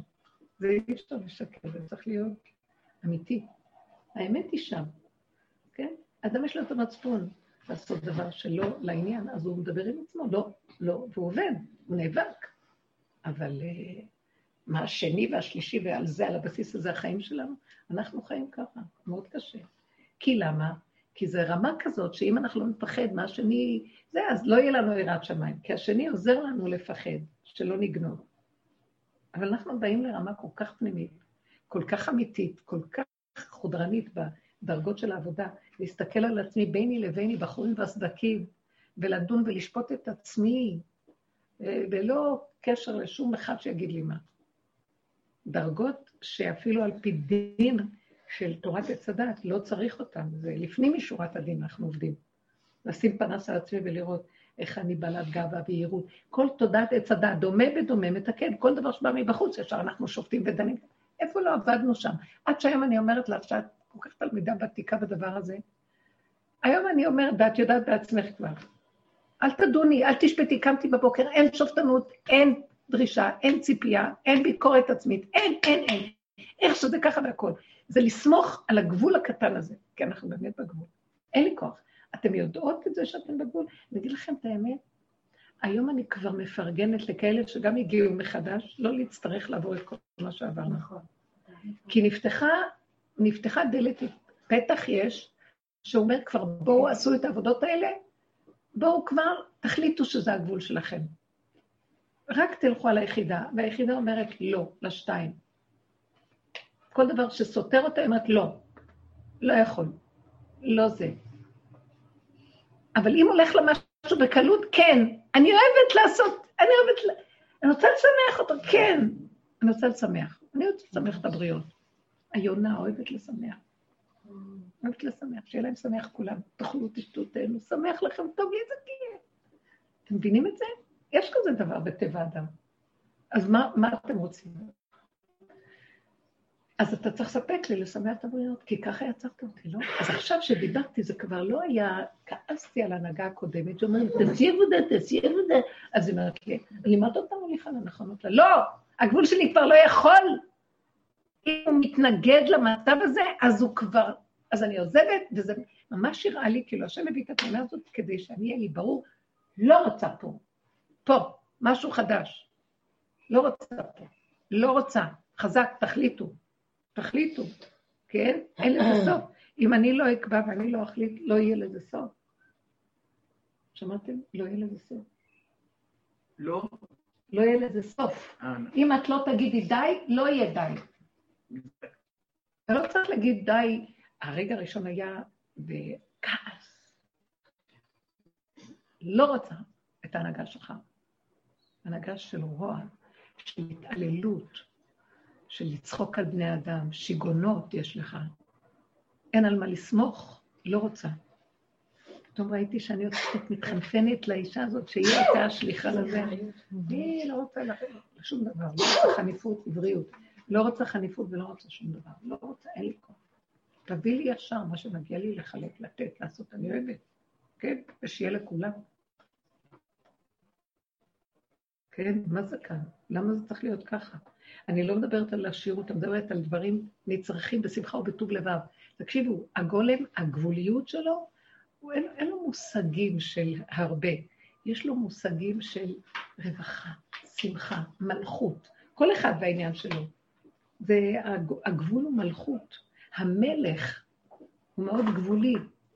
זה אי אפשר לשקר, זה צריך להיות אמיתי. האמת היא שם, כן? אדם יש לו את המצפון לעשות דבר שלא לעניין, אז הוא מדבר עם עצמו, לא, לא, והוא עובד, הוא נאבק. אבל uh, מה השני והשלישי, ועל זה, על הבסיס הזה, החיים שלנו, אנחנו חיים ככה, מאוד קשה. כי למה? כי זו רמה כזאת, שאם אנחנו לא נפחד מהשני, זה, אז לא יהיה לנו יראת שמיים, כי השני עוזר לנו לפחד, שלא נגנוב. אבל אנחנו באים לרמה כל כך פנימית, כל כך אמיתית, כל כך חודרנית בדרגות של העבודה, להסתכל על עצמי ביני לביני, בחורים והסדקים, ולדון ולשפוט את עצמי, ולא קשר לשום אחד שיגיד לי מה. דרגות שאפילו על פי דין של תורת עץ הדת לא צריך אותן, זה לפנים משורת הדין אנחנו עובדים. לשים פנס על עצמי ולראות איך אני בעלת גאווה ויהירות. כל תודעת עץ הדת, דומה בדומה, מתקן, כל דבר שבא מבחוץ, ישר אנחנו שופטים ודנים. איפה לא עבדנו שם? עד שהיום אני אומרת לך שאת כל כך תלמידה ותיקה בדבר הזה. היום אני אומרת, ואת יודעת בעצמך כבר, אל תדוני, אל תשפטי, קמתי בבוקר, אין שופטנות, אין דרישה, אין ציפייה, אין ביקורת עצמית, אין, אין, אין. איך שזה ככה והכול. זה לסמוך על הגבול הקטן הזה, כי אנחנו באמת בגבול. אין לי כוח. אתם יודעות את זה שאתם בגבול? אני אגיד לכם את האמת, היום אני כבר מפרגנת לכאלה שגם הגיעו מחדש, לא להצטרך לעבור את כל מה שעברנו. נכון. כי נפתחה, נפתחה דלת, פתח יש, שאומר כבר, בואו עשו את העבודות האלה, בואו כבר תחליטו שזה הגבול שלכם. רק תלכו על היחידה, והיחידה אומרת לא, לשתיים. כל דבר שסותר אותה, היא אומרת לא, לא יכול, לא זה. אבל אם הולך למשהו בקלות, כן, אני אוהבת לעשות, אני אוהבת, אני רוצה לשמח אותו, כן, אני רוצה לשמח. אני רוצה לשמח את הבריות. היונה אוהבת לשמח. אוהבת לשמח, שיהיה להם שמח כולם. תאכלו, תשתו, תהנו, שמח לכם, טוב לי זה תהיה. אתם מבינים את זה? יש כזה דבר בטבע אדם. אז מה, מה אתם רוצים? אז אתה צריך לספק לי לסמא את הבריות, כי ככה יצרת אותי, לא? אז עכשיו שדיברתי, זה כבר לא היה, כעסתי על ההנהגה הקודמת, שאומרים, תעשי עבודה, תעשי עבודה. אז היא אומרת לי, לימד אותנו על הנכונות. לא, הגבול שלי כבר לא יכול. אם הוא מתנגד למצב הזה, אז הוא כבר, אז אני עוזבת, וזה ממש הראה לי, כאילו, השם הביא את התמונה הזאת כדי שאני אהיה לי ברור, לא רוצה פה, פה, משהו חדש. לא רוצה פה, לא רוצה. חזק, תחליטו. תחליטו, כן? אין לזה סוף. אם אני לא אקבע ואני לא אחליט, לא יהיה לזה סוף. שמעתם? לא יהיה לזה סוף. לא? לא יהיה לזה סוף. אה, אם את לא תגידי די, לא יהיה די. אתה לא צריך להגיד די. הרגע הראשון היה בכעס. לא רוצה את ההנהגה שלך. הנהגה של רוע, של התעללות, של לצחוק על בני אדם, שיגונות יש לך. אין על מה לסמוך, לא רוצה. פתאום ראיתי שאני עוד קצת מתחנפנת לאישה הזאת, שהיא הייתה השליחה לזה. היא לא רוצה שום דבר, לא רוצה חניפות, עבריות. לא רוצה חניפות ולא רוצה שום דבר. לא רוצה, אין לי כוח. תביא לי ישר מה שמגיע לי לחלק, לתת, לעשות, אני אוהבת. כן? ושיהיה לכולם. כן? מה זה כאן? למה זה צריך להיות ככה? אני לא מדברת על השירות, אני מדברת על דברים נצרכים בשמחה ובטוב לבב. תקשיבו, הגולם, הגבוליות שלו, הוא אין, אין לו מושגים של הרבה, יש לו מושגים של רווחה, שמחה, מלכות, כל אחד בעניין שלו. והגבול הוא מלכות. המלך הוא מאוד גבולי,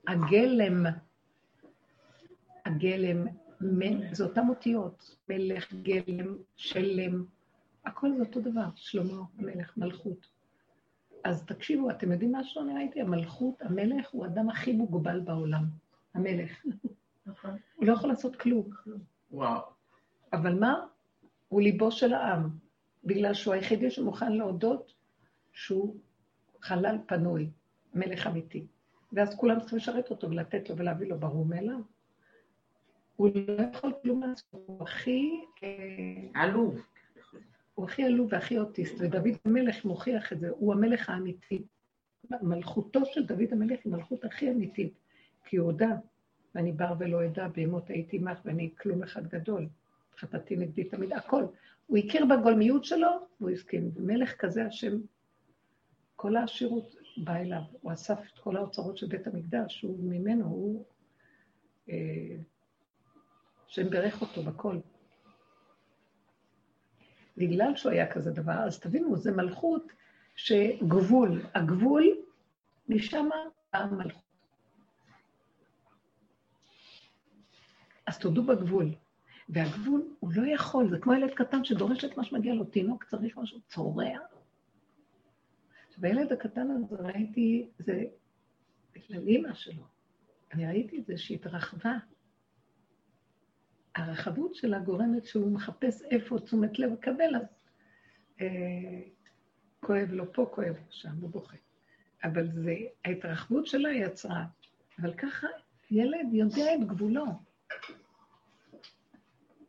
הגלם, הגלם, זה אותן אותיות, מלך, גלם, שלם, הכל זה אותו דבר, שלמה המלך, מלכות. אז תקשיבו, אתם יודעים מה שאני ראיתי? המלכות, המלך הוא האדם הכי מוגבל בעולם. המלך. נכון. הוא לא יכול לעשות כלום. וואו. אבל מה? הוא ליבו של העם, בגלל שהוא היחידי שמוכן להודות שהוא חלל פנוי, מלך אמיתי. ואז כולם צריכים לשרת אותו ולתת לו ולהביא לו ברור מאליו. הוא לא יכול כלום לעשות, הוא הכי... אה, עלוב. הוא הכי עלוב והכי אוטיסט, ודוד המלך מוכיח את זה, הוא המלך האמיתי. מלכותו של דוד המלך היא מלכות הכי אמיתית, כי הוא הודה, ואני בר ולא אדע, בהמות הייתי עמך ואני כלום אחד גדול. חטאתי נגדי תמיד, הכל. הוא הכיר בגולמיות שלו, והוא הסכים. ומלך כזה, השם, כל העשירות בא אליו. הוא אסף את כל האוצרות של בית המקדש, הוא ממנו, הוא... אה, השם בירך אותו בכל. בגלל שהוא היה כזה דבר, אז תבינו, זה מלכות שגבול, הגבול, משם המלכות. אז תודו בגבול. והגבול, הוא לא יכול, זה כמו ילד קטן שדורש את מה שמגיע לו, תינוק צריך משהו, צורע. בילד הקטן הזה ראיתי, זה בגלל אימא שלו, אני ראיתי את זה שהתרחבה. הרחבות שלה גורמת שהוא מחפש איפה תשומת לב לקבל, אז אה, כואב לו פה, כואב לו שם, הוא בוכה. אבל זה, ההתרחבות שלה יצרה. אבל ככה ילד יודע את גבולו.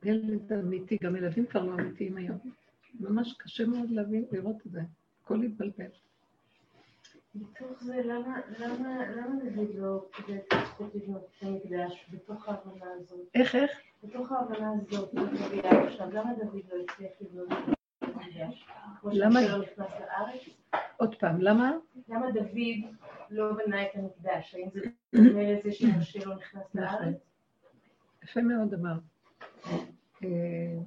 ילד אמיתי, גם ילדים כבר לא אמיתיים היום. ממש קשה מאוד להבין, לראות את זה. הכל התבלבל. בתוך זה, למה, למה, למה דוד לא קיבל את הזכות לבנות את המקדש בתוך ההבנה הזאת? איך, איך? בתוך ההבנה הזאת, עכשיו, למה דוד לא הצליח לבנות את המקדש? למה? לארץ? עוד פעם, למה? למה דוד לא בנה את המקדש? האם זה (clears throat) אומר לזה שמשה לא נכנס נכון. לארץ? יפה מאוד אמרת. אה,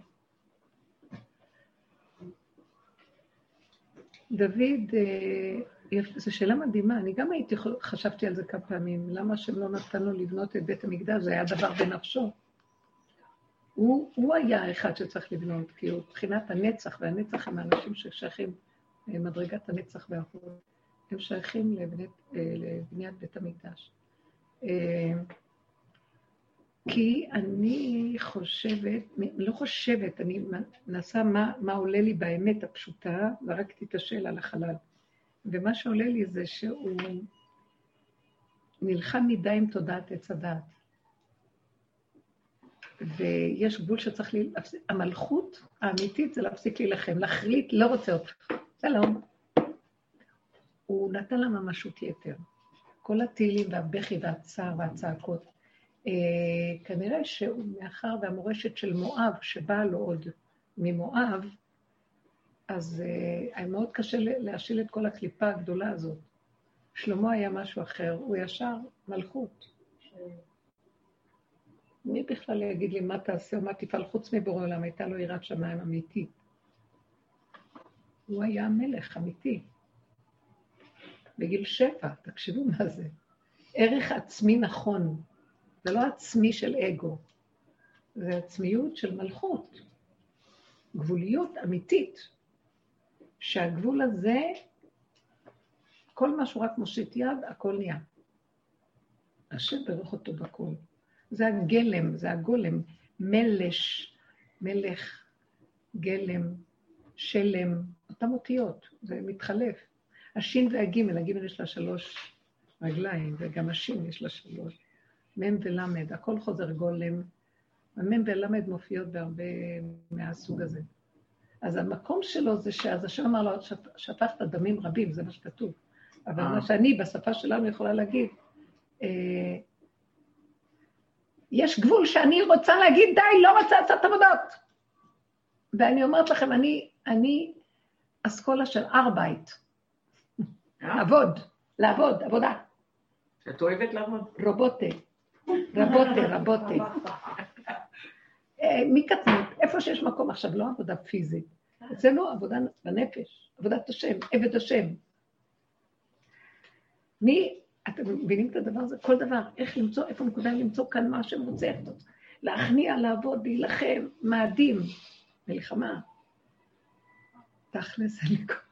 דוד, אה, זו שאלה מדהימה, אני גם הייתי, חשבתי על זה כמה פעמים, למה שהם לא נתנו לבנות את בית המקדש, זה היה דבר בנפשו. הוא, הוא היה האחד שצריך לבנות, כי הוא מבחינת הנצח, והנצח הם האנשים ששייכים, אה, מדרגת הנצח והכל, הם שייכים לבניית, לבניית בית המקדש. כי אני חושבת, לא חושבת, אני מנסה מה, מה עולה לי באמת הפשוטה, זרקתי את השאלה לחלל. ומה שעולה לי זה שהוא נלחם מדי עם תודעת עץ הדעת. ויש גבול שצריך להפסיק, המלכות האמיתית זה להפסיק להילחם, להחליט, לא רוצה אותך. שלום. הוא נתן לה ממשות יתר. כל הטילים והבכי והצער והצעקות. אה, כנראה שהוא, מאחר והמורשת של מואב, שבאה לו עוד ממואב, אז אה, היה מאוד קשה להשיל את כל הקליפה הגדולה הזאת. שלמה היה משהו אחר, הוא ישר מלכות. מי בכלל יגיד לי מה תעשה או מה תפעל חוץ מבורא עולם? הייתה לו יראת שמיים אמיתית. הוא היה מלך אמיתי. בגיל שבע, תקשיבו מה זה. ערך עצמי נכון, זה לא עצמי של אגו, זה עצמיות של מלכות, גבוליות אמיתית, שהגבול הזה, כל מה שהוא רק מושיט יד, הכל נהיה. השם ברך אותו בכל. זה הגלם, זה הגולם, מלש, מלך, גלם, שלם, אותם אותיות, זה מתחלף. השין והגימל, הגימל יש לה שלוש רגליים, וגם השין יש לה שלוש. מ' ולמ', הכל חוזר גולם. המ' ולמ' מופיעות בהרבה מהסוג הזה. אז המקום שלו זה שאז השם אמר לו, שפכת דמים רבים, זה מה שכתוב. אבל מה אה. שאני בשפה שלנו יכולה להגיד, אה, יש גבול שאני רוצה להגיד, די, לא רוצה לעשות עבודות. ואני אומרת לכם, אני, אני אסכולה של ארבייט. אה? לעבוד, לעבוד, עבודה. את אוהבת לעבוד? רובוטה, רבוטה, רבוטה. (laughs) אה, מקטנות, איפה שיש מקום עכשיו, לא עבודה פיזית. אצלנו עבודה בנפש, עבודת השם, עבד השם. מי, אתם מבינים את הדבר הזה? כל דבר, איך למצוא, איפה נקודה למצוא כאן מה השם רוצה, להכניע, לעבוד, להילחם, מאדים, מלחמה. תכלס, אני כל...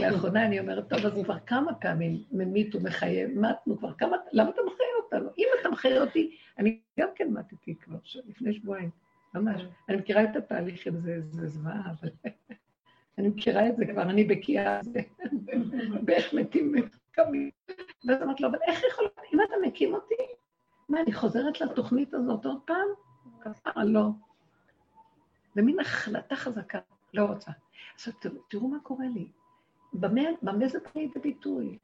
לאחרונה אני אומרת, טוב, אז כבר כמה פעמים ממית ומחיה, מתנו כבר כמה, למה אתה מחיה אותנו? אם אתה מחיה אותי, אני גם כן מתתי כבר לפני שבועיים, ממש. אני מכירה את התהליך עם זה, זה זוועה, אבל (laughs) אני מכירה את זה כבר, אני בקיאה בזה, (laughs) באיך מתים וקמים. ואז אמרתי לו, אבל איך יכול להיות, אם אתה מקים אותי, מה, אני חוזרת לתוכנית הזאת עוד פעם? כפרה, לא. זה מין החלטה חזקה, לא רוצה. עכשיו, תראו מה קורה לי. במה זה בא לידי ביטוי?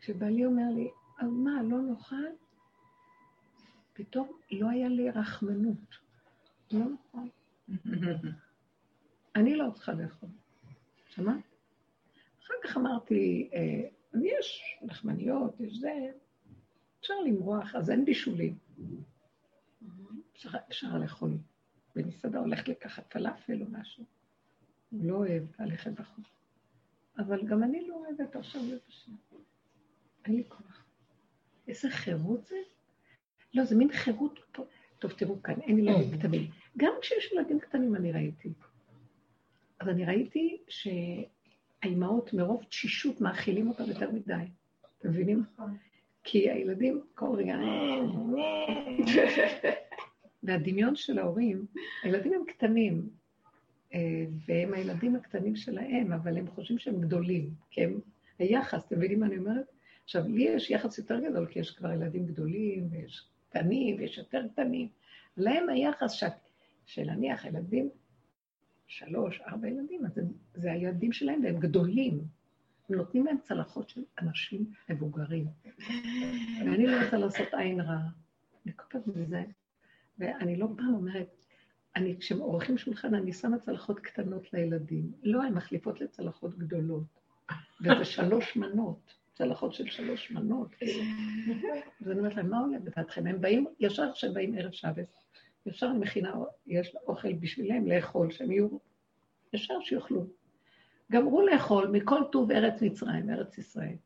כשבעלי אומר לי, אז מה, לא נאכל? פתאום לא היה לי רחמנות. לא נאכל. אני לא צריכה לאכול. שמעת? אחר כך אמרתי, אה, יש לחמניות, יש זה, אפשר למרוח, אז אין בישולים. אפשר לאכול. במסעדה הולכת לקחת פלאפל או משהו. הוא לא אוהב ללכת בחוץ. אבל גם אני לא אוהבת עכשיו לבשל. אין לי כוח. איזה חירות זה? לא, זה מין חירות פה. טוב, תראו כאן, אין ילדים קטנים. גם כשיש ילדים קטנים אני ראיתי. אז אני ראיתי שהאימהות מרוב תשישות מאכילים אותם יותר מדי. אתם מבינים? כי הילדים כל רגע... (laughs) והדמיון של ההורים, הילדים הם קטנים, והם הילדים הקטנים שלהם, אבל הם חושבים שהם גדולים, כי הם היחס, אתם מבינים מה אני אומרת? עכשיו, לי יש יחס יותר גדול, כי יש כבר ילדים גדולים, ויש קטנים, ויש יותר קטנים. להם היחס ש... שנניח ילדים, שלוש, ארבע ילדים, אז הם, זה הילדים שלהם, והם גדולים. הם נותנים להם צלחות של אנשים מבוגרים. ואני לא רוצה לעשות עין רע. אני כל פעם מזה, ואני לא פעם אומרת, אני, כשעורכים שולחן, אני שמה צלחות קטנות לילדים. לא, הן מחליפות לצלחות גדולות. וזה (laughs) שלוש מנות, צלחות של שלוש מנות. אז אני אומרת להם, מה עולה בדעתכם? הם באים, ישר כשהם באים ערב שבס, ישר אני מכינה, יש אוכל בשבילם לאכול, שהם יהיו, ישר שיאכלו. גמרו לאכול מכל טוב ארץ מצרים, ארץ ישראל.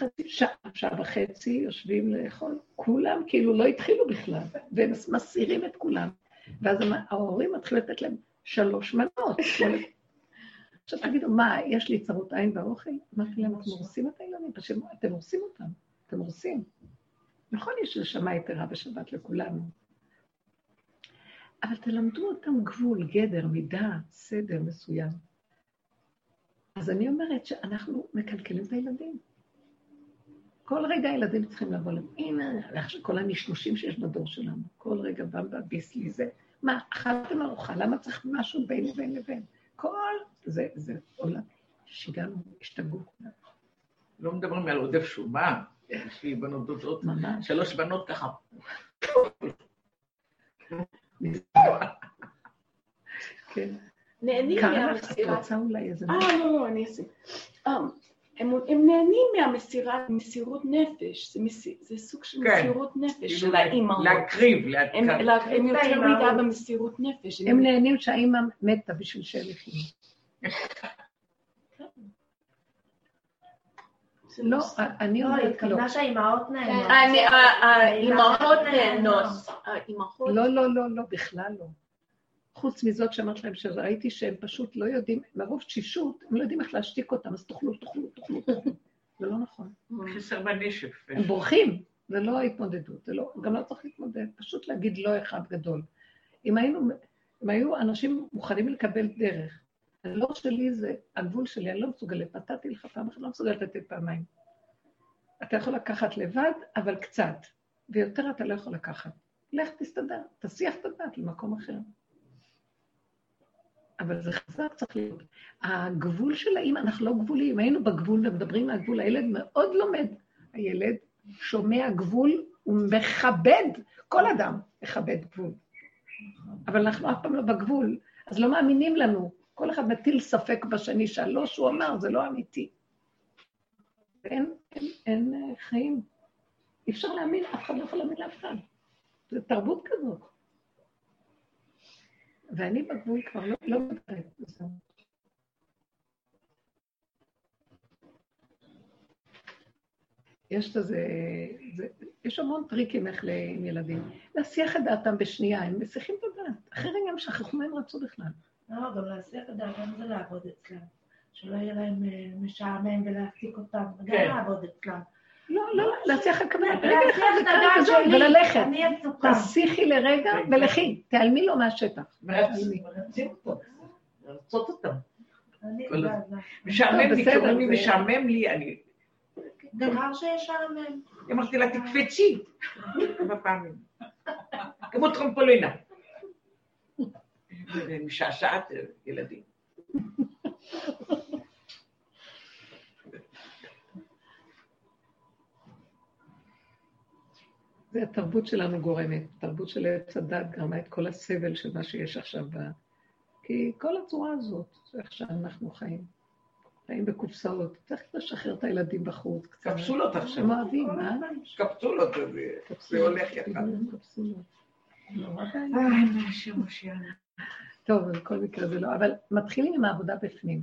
חצי שעה, שעה וחצי, יושבים לאכול, כולם כאילו לא התחילו בכלל, והם מסירים את כולם. ואז ההורים מתחילים לתת להם שלוש מנות. עכשיו תגידו, מה, יש לי צרות עין באוכל? אמרתי להם, אתם הורסים את הילדים? אתם הורסים אותם, אתם הורסים. נכון, יש נשמה יתרה בשבת לכולנו. אבל תלמדו אותם גבול, גדר, מידה, סדר מסוים. אז אני אומרת שאנחנו מקלקלים את הילדים. כל רגע הילדים צריכים לבוא להם, הנה, כל הנשנושים שיש בדור שלנו, כל רגע במבה, ביסלי, זה. מה, אכלתם ארוחה, למה צריך משהו בין לבין לבין? כל זה, זה עולם. שיגענו, השתגעו. לא מדברים על עודף שומה, יש לי בנות דודות. שלוש בנות ככה. כן. נהנים לך, את מהמסירה. רוצה אולי איזה... אה, לא, לא, אני אעשה. הם הם נהנים מהמסירה, מסירות נפש, זה מס- זה סוג של כן. מסירות נפש כאילו של האימהות. להקריב, הם להקריב. לה- הם יותר. מדי במסירות נפש. הם נהנים שהאימא מתה בשביל שהם יחיו. לא, אני לא, היא אומרת לא. התכוונה שהאימהות נהנות. האימהות נהנות. לא, לא, לא, לא, בכלל לא. חוץ מזאת שאמרת להם שראיתי שהם פשוט לא יודעים, מרוב תשישות, הם לא יודעים איך להשתיק אותם, אז תאכלו, תאכלו, תאכלו, תאכלו. זה לא נכון. חסר בנשף. הם בורחים, זה לא ההתמודדות, זה לא, גם לא צריך להתמודד, פשוט להגיד לא אחד גדול. אם היינו, אם היו אנשים מוכנים לקבל דרך, הלא שלי זה הגבול שלי, אני לא מסוגלת, נתתי לך פעם אחת, לא מסוגלת לתת פעמיים. אתה יכול לקחת לבד, אבל קצת, ויותר אתה לא יכול לקחת. לך תסתדר, תסיח את הדעת למקום אחר. אבל זה חזק צריך להיות. הגבול של האמא, אנחנו לא גבולים, היינו בגבול ומדברים מהגבול, הילד מאוד לומד. הילד שומע גבול, הוא מכבד, כל אדם מכבד גבול. אבל אנחנו אף פעם לא בגבול, אז לא מאמינים לנו. כל אחד מטיל ספק בשני שהלא שהוא אמר, זה לא אמיתי. אין, אין, אין אה, חיים. אי אפשר להאמין, אף אחד לא יכול להאמין לאף אחד. זו תרבות כזאת. ואני בגבול כבר לא, לא מדברת. יש לזה, זה, יש המון טריקים איך ל- עם ילדים. להסיח את דעתם בשנייה, הם מסיחים את הדעת. אחרים גם שכחו מה הם רצו בכלל. לא, גם להסיח את הדעת, גם זה לעבוד אצלם. שלא יהיה להם אה, משעמם ולהעסיק אותם, גם כן. לעבוד אצלם. לא, לא, להסיח הכוונה, רגע אחד את לקראת שלי, וללכת. תסיחי לרגע ולכי, תיעלמי לו מהשטח. מרצים אותו, לרצות אותם. כל- לא, לא. משעמם לי, כשאומרים לי משעמם לי, אני דבר שישעמם. אמרתי לה, תקפצי. כמה פעמים. כמו טרמפולינה. משעשעת אה, ילדים. זה התרבות שלנו גורמת, התרבות של עץ הדת גרמה את כל הסבל של מה שיש עכשיו ב... כי כל הצורה הזאת, זה איך שאנחנו חיים, חיים בקופסאות, צריך לשחרר את הילדים בחוץ קצת. קפסולות עכשיו. הם אוהבים, אה? קפסולות, זה- זה הולך יחד. קפסולות. השם הושיענו. טוב, בכל מקרה זה לא, אבל מתחילים עם העבודה בפנים.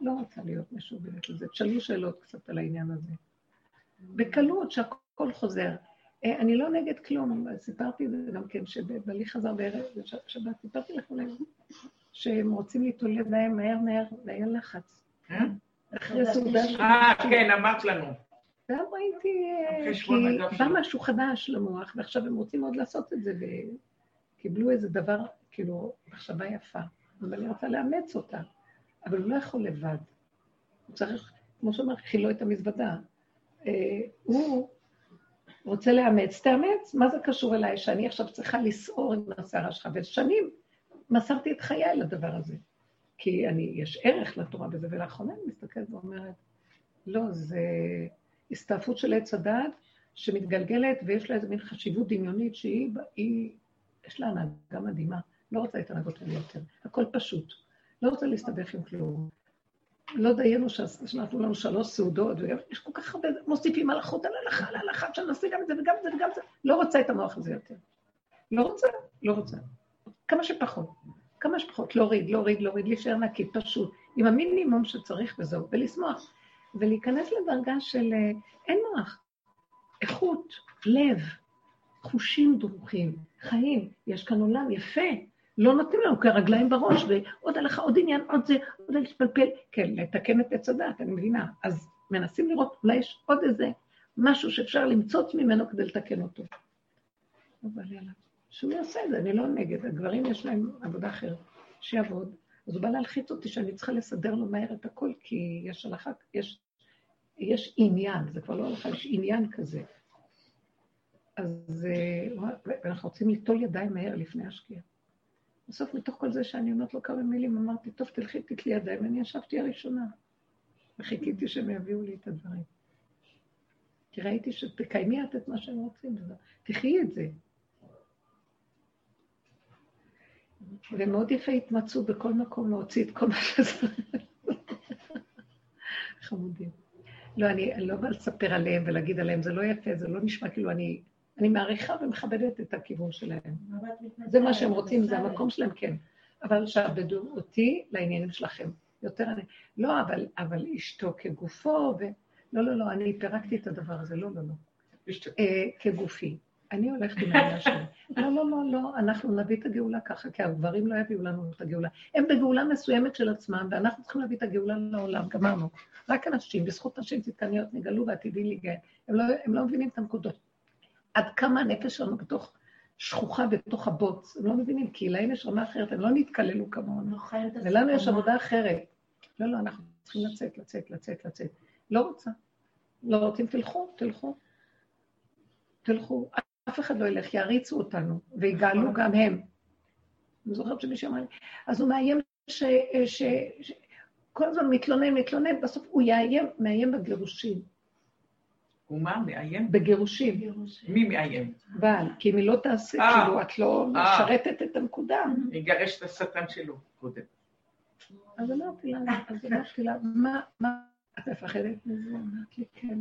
לא רוצה להיות משובדת לזה. תשאלו שאלות קצת על העניין הזה. בקלות, שהכל חוזר. אה, אני לא נגד כלום, סיפרתי את זה גם כן, שבעלי חזר בערב שבת, סיפרתי לכם היום, שהם רוצים להתעולד להם מהר מהר, והיה לחץ. אה? אחרי סעודה של... אה, כן, אמרת לנו. ואז ראיתי, אה, כי בא. משהו חדש למוח, ועכשיו הם רוצים עוד לעשות את זה, וקיבלו איזה דבר, כאילו, מחשבה יפה. אבל אני רוצה לאמץ אותה, אבל הוא לא יכול לבד. הוא צריך, כמו שאמר, חילו את המזוודה. אה, הוא רוצה לאמץ, תאמץ, מה זה קשור אליי שאני עכשיו צריכה לסעור עם השערה שלך? ושנים מסרתי את חיי לדבר הזה. כי אני, יש ערך לתורה בזה, ולאחרונה אני מסתכלת ואומרת, לא, זה הסתעפות של עץ הדעת שמתגלגלת ויש לה איזה מין חשיבות דמיונית שהיא, היא, יש לה הנהגה מדהימה. לא רוצה את ההנהגות האלה יותר. הכל פשוט. לא רוצה להסתבך עם כלום. לא דיינו שנתנו לנו שלוש סעודות, ויש כל כך הרבה, מוסיפים הלכות על הלכה, על הלכה, שנעשה גם את זה וגם את זה וגם את זה. לא רוצה את המוח הזה יותר. לא רוצה, לא רוצה. כמה שפחות. כמה שפחות. להוריד, להוריד, להוריד, להישאר נקי, פשוט. עם המינימום שצריך וזהו, ולשמוח. ולהיכנס לדרגה של אה, אין מוח, איכות, לב, חושים דרוכים, חיים. יש כאן עולם יפה. לא נותנים לנו כרגליים בראש, ועוד הלכה, עוד עניין, עוד זה, עוד להתפלפל. כן, לתקן את עץ הדעת, אני מבינה. אז מנסים לראות, אולי יש עוד איזה משהו שאפשר למצוץ ממנו כדי לתקן אותו. אבל יאללה, שהוא יעשה את זה, אני לא נגד. הגברים יש להם עבודה אחרת, שיעבוד. אז הוא בא להלחיץ אותי שאני צריכה לסדר לו מהר את הכל, כי יש הלכה, יש, יש עניין, זה כבר לא הלכה, יש עניין כזה. אז אה, ואנחנו רוצים ליטול ידיים מהר לפני השקיעה. בסוף מתוך כל זה שאני אומרת לו כמה מילים, אמרתי, טוב, תלכי, תתלי ידיים, ואני ישבתי הראשונה. וחיכיתי שהם יביאו לי את הדברים. כי ראיתי שתקיימי את את מה שהם רוצים, תחי את זה. ומאוד יפה התמצאו בכל מקום להוציא את כל מה שזה. (laughs) חמודים. לא, אני, אני לא באה לספר עליהם ולהגיד עליהם, זה לא יפה, זה לא נשמע כאילו אני... אני מעריכה ומכבדת את הכיוון שלהם. זה מה שהם רוצים, זה המקום שלהם, כן. אבל שעבדו אותי לעניינים שלכם. יותר אני... לא, אבל, אבל אשתו כגופו, ו... לא, לא, לא, אני פירקתי את הדבר הזה, לא, לא, לא. אה, כגופי. אני הולכת עם העניין שלי. לא, לא, לא, לא, אנחנו נביא את הגאולה ככה, כי הגברים לא יביאו לנו את הגאולה. הם בגאולה מסוימת של עצמם, ואנחנו צריכים להביא את הגאולה לעולם, גמרנו. רק אנשים, בזכות נשים צדקניות, נגאלו ועתידים להיגאל. הם, לא, הם לא מבינים את הנקודות. עד כמה הנפש שלנו בתוך שכוחה בתוך הבוץ, הם לא מבינים, כי להם יש רמה אחרת, הם לא נתקללו כמונו. ולנו יש עבודה אחרת. לא, לא, אנחנו צריכים לצאת, לצאת, לצאת, לצאת. לא רוצה. לא רוצים, תלכו, תלכו. תלכו. אף אחד לא ילך, יעריצו אותנו, ויגאלו גם הם. אני זוכרת שמישהו אמר לי, אז הוא מאיים ש... ש... ש... כל הזמן מתלונן, מתלונן, בסוף הוא יאיים, מאיים בגירושים. הוא מה? מאיים? בגירושים. מי מאיים? בעל, כי אם היא לא תעשה, אה. כאילו, את לא אה. משרתת את הנקודה. יגרש את השטן שלו קודם. אז אמרתי לה, אז אמרתי לה, מה, מה, את מפחדת מזה? אמרת לי, כן.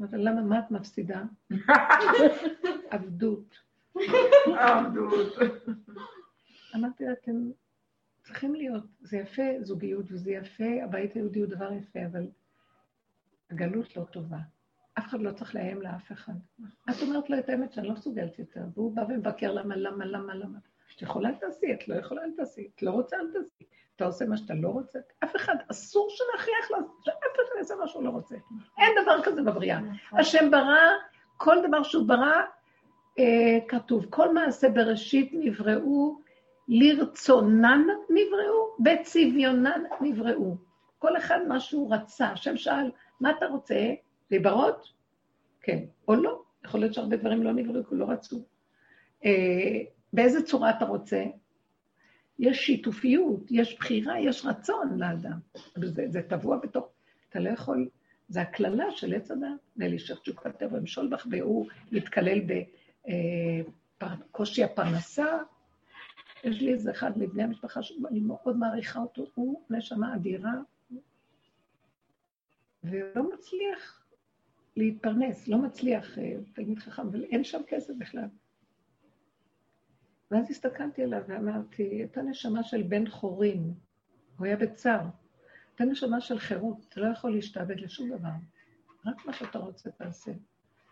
אמרתי לה, למה, מה את מפסידה? (laughs) עבדות. עבדות. אמרתי לה, אתם צריכים להיות, זה יפה זוגיות וזה יפה, הבית היהודי הוא דבר יפה, אבל הגלות לא טובה. אף אחד לא צריך לאיים לאף אחד. את אומרת לו את האמת שאני לא מסוגלת יותר, והוא בא ומבקר למה, למה, למה, למה. את יכולה לתעשי, את לא יכולה לתעשי, את לא רוצה לתעשי. אתה עושה מה שאתה לא רוצה, אף אחד, אסור שנכריח לו, שאף אחד יעשה מה שהוא לא רוצה. אין דבר כזה בבריאה. השם ברא, כל דבר שהוא ברא, אה, כתוב, כל מעשה בראשית נבראו, לרצונן נבראו, בצביונן נבראו. כל אחד מה שהוא רצה. השם שאל, מה אתה רוצה? להיברות? כן. או לא. יכול להיות שהרבה דברים לא נבראו, לא רצו. אה, באיזה צורה אתה רוצה? יש שיתופיות, יש בחירה, יש רצון לאדם. זה, זה טבוע בתוך... אתה לא יכול... זה הקללה של עץ הדת. ואלישך תשוקתו ומשול בך, והוא מתקלל בקושי אה, הפרנסה. יש לי איזה אחד מבני המשפחה שאני מאוד מעריכה אותו, הוא נשמה אדירה, והוא לא מצליח להתפרנס, לא מצליח, אה, תלמיד חכם, אבל אין שם כסף בכלל. ואז הסתכלתי עליו ואמרתי, את הנשמה של בן חורין, הוא היה בצער, את הנשמה של חירות, אתה לא יכול להשתעבד לשום דבר, רק מה שאתה רוצה תעשה.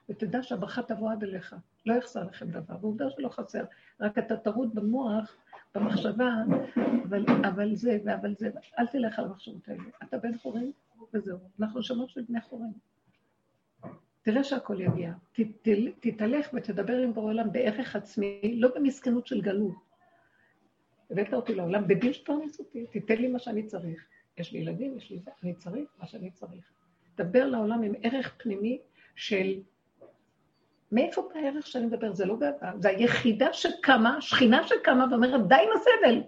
ותדע שהברכה תבוא עד אליך, לא יחסר לכם דבר, ועובדה שלא חסר, רק אתה טרוד במוח, במחשבה, אבל, אבל זה ואבל זה, אל תלך על המחשבות האלה. אתה בן חורין, וזהו. אנחנו שמות של בני חורין. תראה שהכל יגיע. תתהלך ותדבר עם בורא עולם בערך עצמי, לא במסכנות של גלות. הבאת אותי לעולם בדין שתפרנס אותי, תיתן לי מה שאני צריך. יש לי ילדים, יש לי זה, אני צריך מה שאני צריך. דבר לעולם עם ערך פנימי של... מאיפה בא הערך שאני מדבר? זה לא גאווה, זה היחידה שקמה, שכינה שקמה ואומרת, די עם הסבל.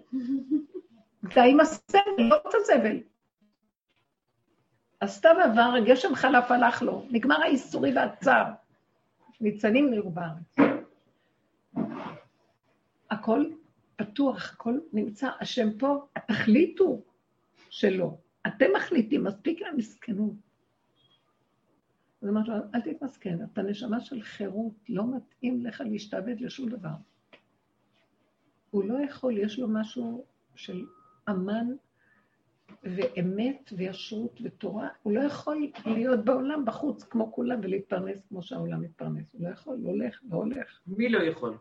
(laughs) די עם הסבל, לא את הסבל. הסתיו עבר, הגשם חלף, הלך לו, נגמר האיסורי והצער. ניצנים נראו בארץ. הכל פתוח, הכל נמצא, השם פה, תחליטו שלא. אתם מחליטים, מספיק למסכנות. אז אמרתי לו, אל תתמסכן, אתה נשמה של חירות, לא מתאים לך להשתעבד לשום דבר. הוא לא יכול, יש לו משהו של אמן ואמת וישרות ותורה, הוא לא יכול להיות בעולם בחוץ כמו כולם ולהתפרנס כמו שהעולם מתפרנס. הוא לא יכול, הוא הולך והולך. מי לא יכול?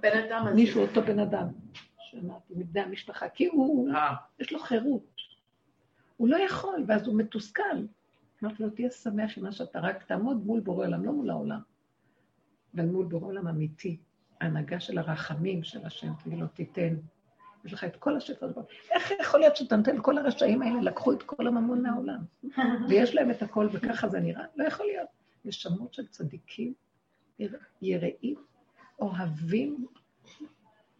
בן אדם הזה. מישהו, אותו בן אדם, שאמרתי, מבני המשפחה, כי הוא, 아. אה. יש לו חירות. הוא לא יכול, ואז הוא מתוסכל. אמרתי לו, תהיה שמח עם מה שאתה רק תעמוד מול בורא עולם, לא מול העולם, אבל מול בורא עולם אמיתי, ההנהגה של הרחמים של השם, תגיד לו, תיתן. יש לך את כל השפע הזה. איך יכול להיות שאתה נותן כל הרשעים האלה, לקחו את כל הממון מהעולם, ויש להם את הכל, וככה זה נראה? לא יכול להיות. נשמות של צדיקים, יראים, אוהבים,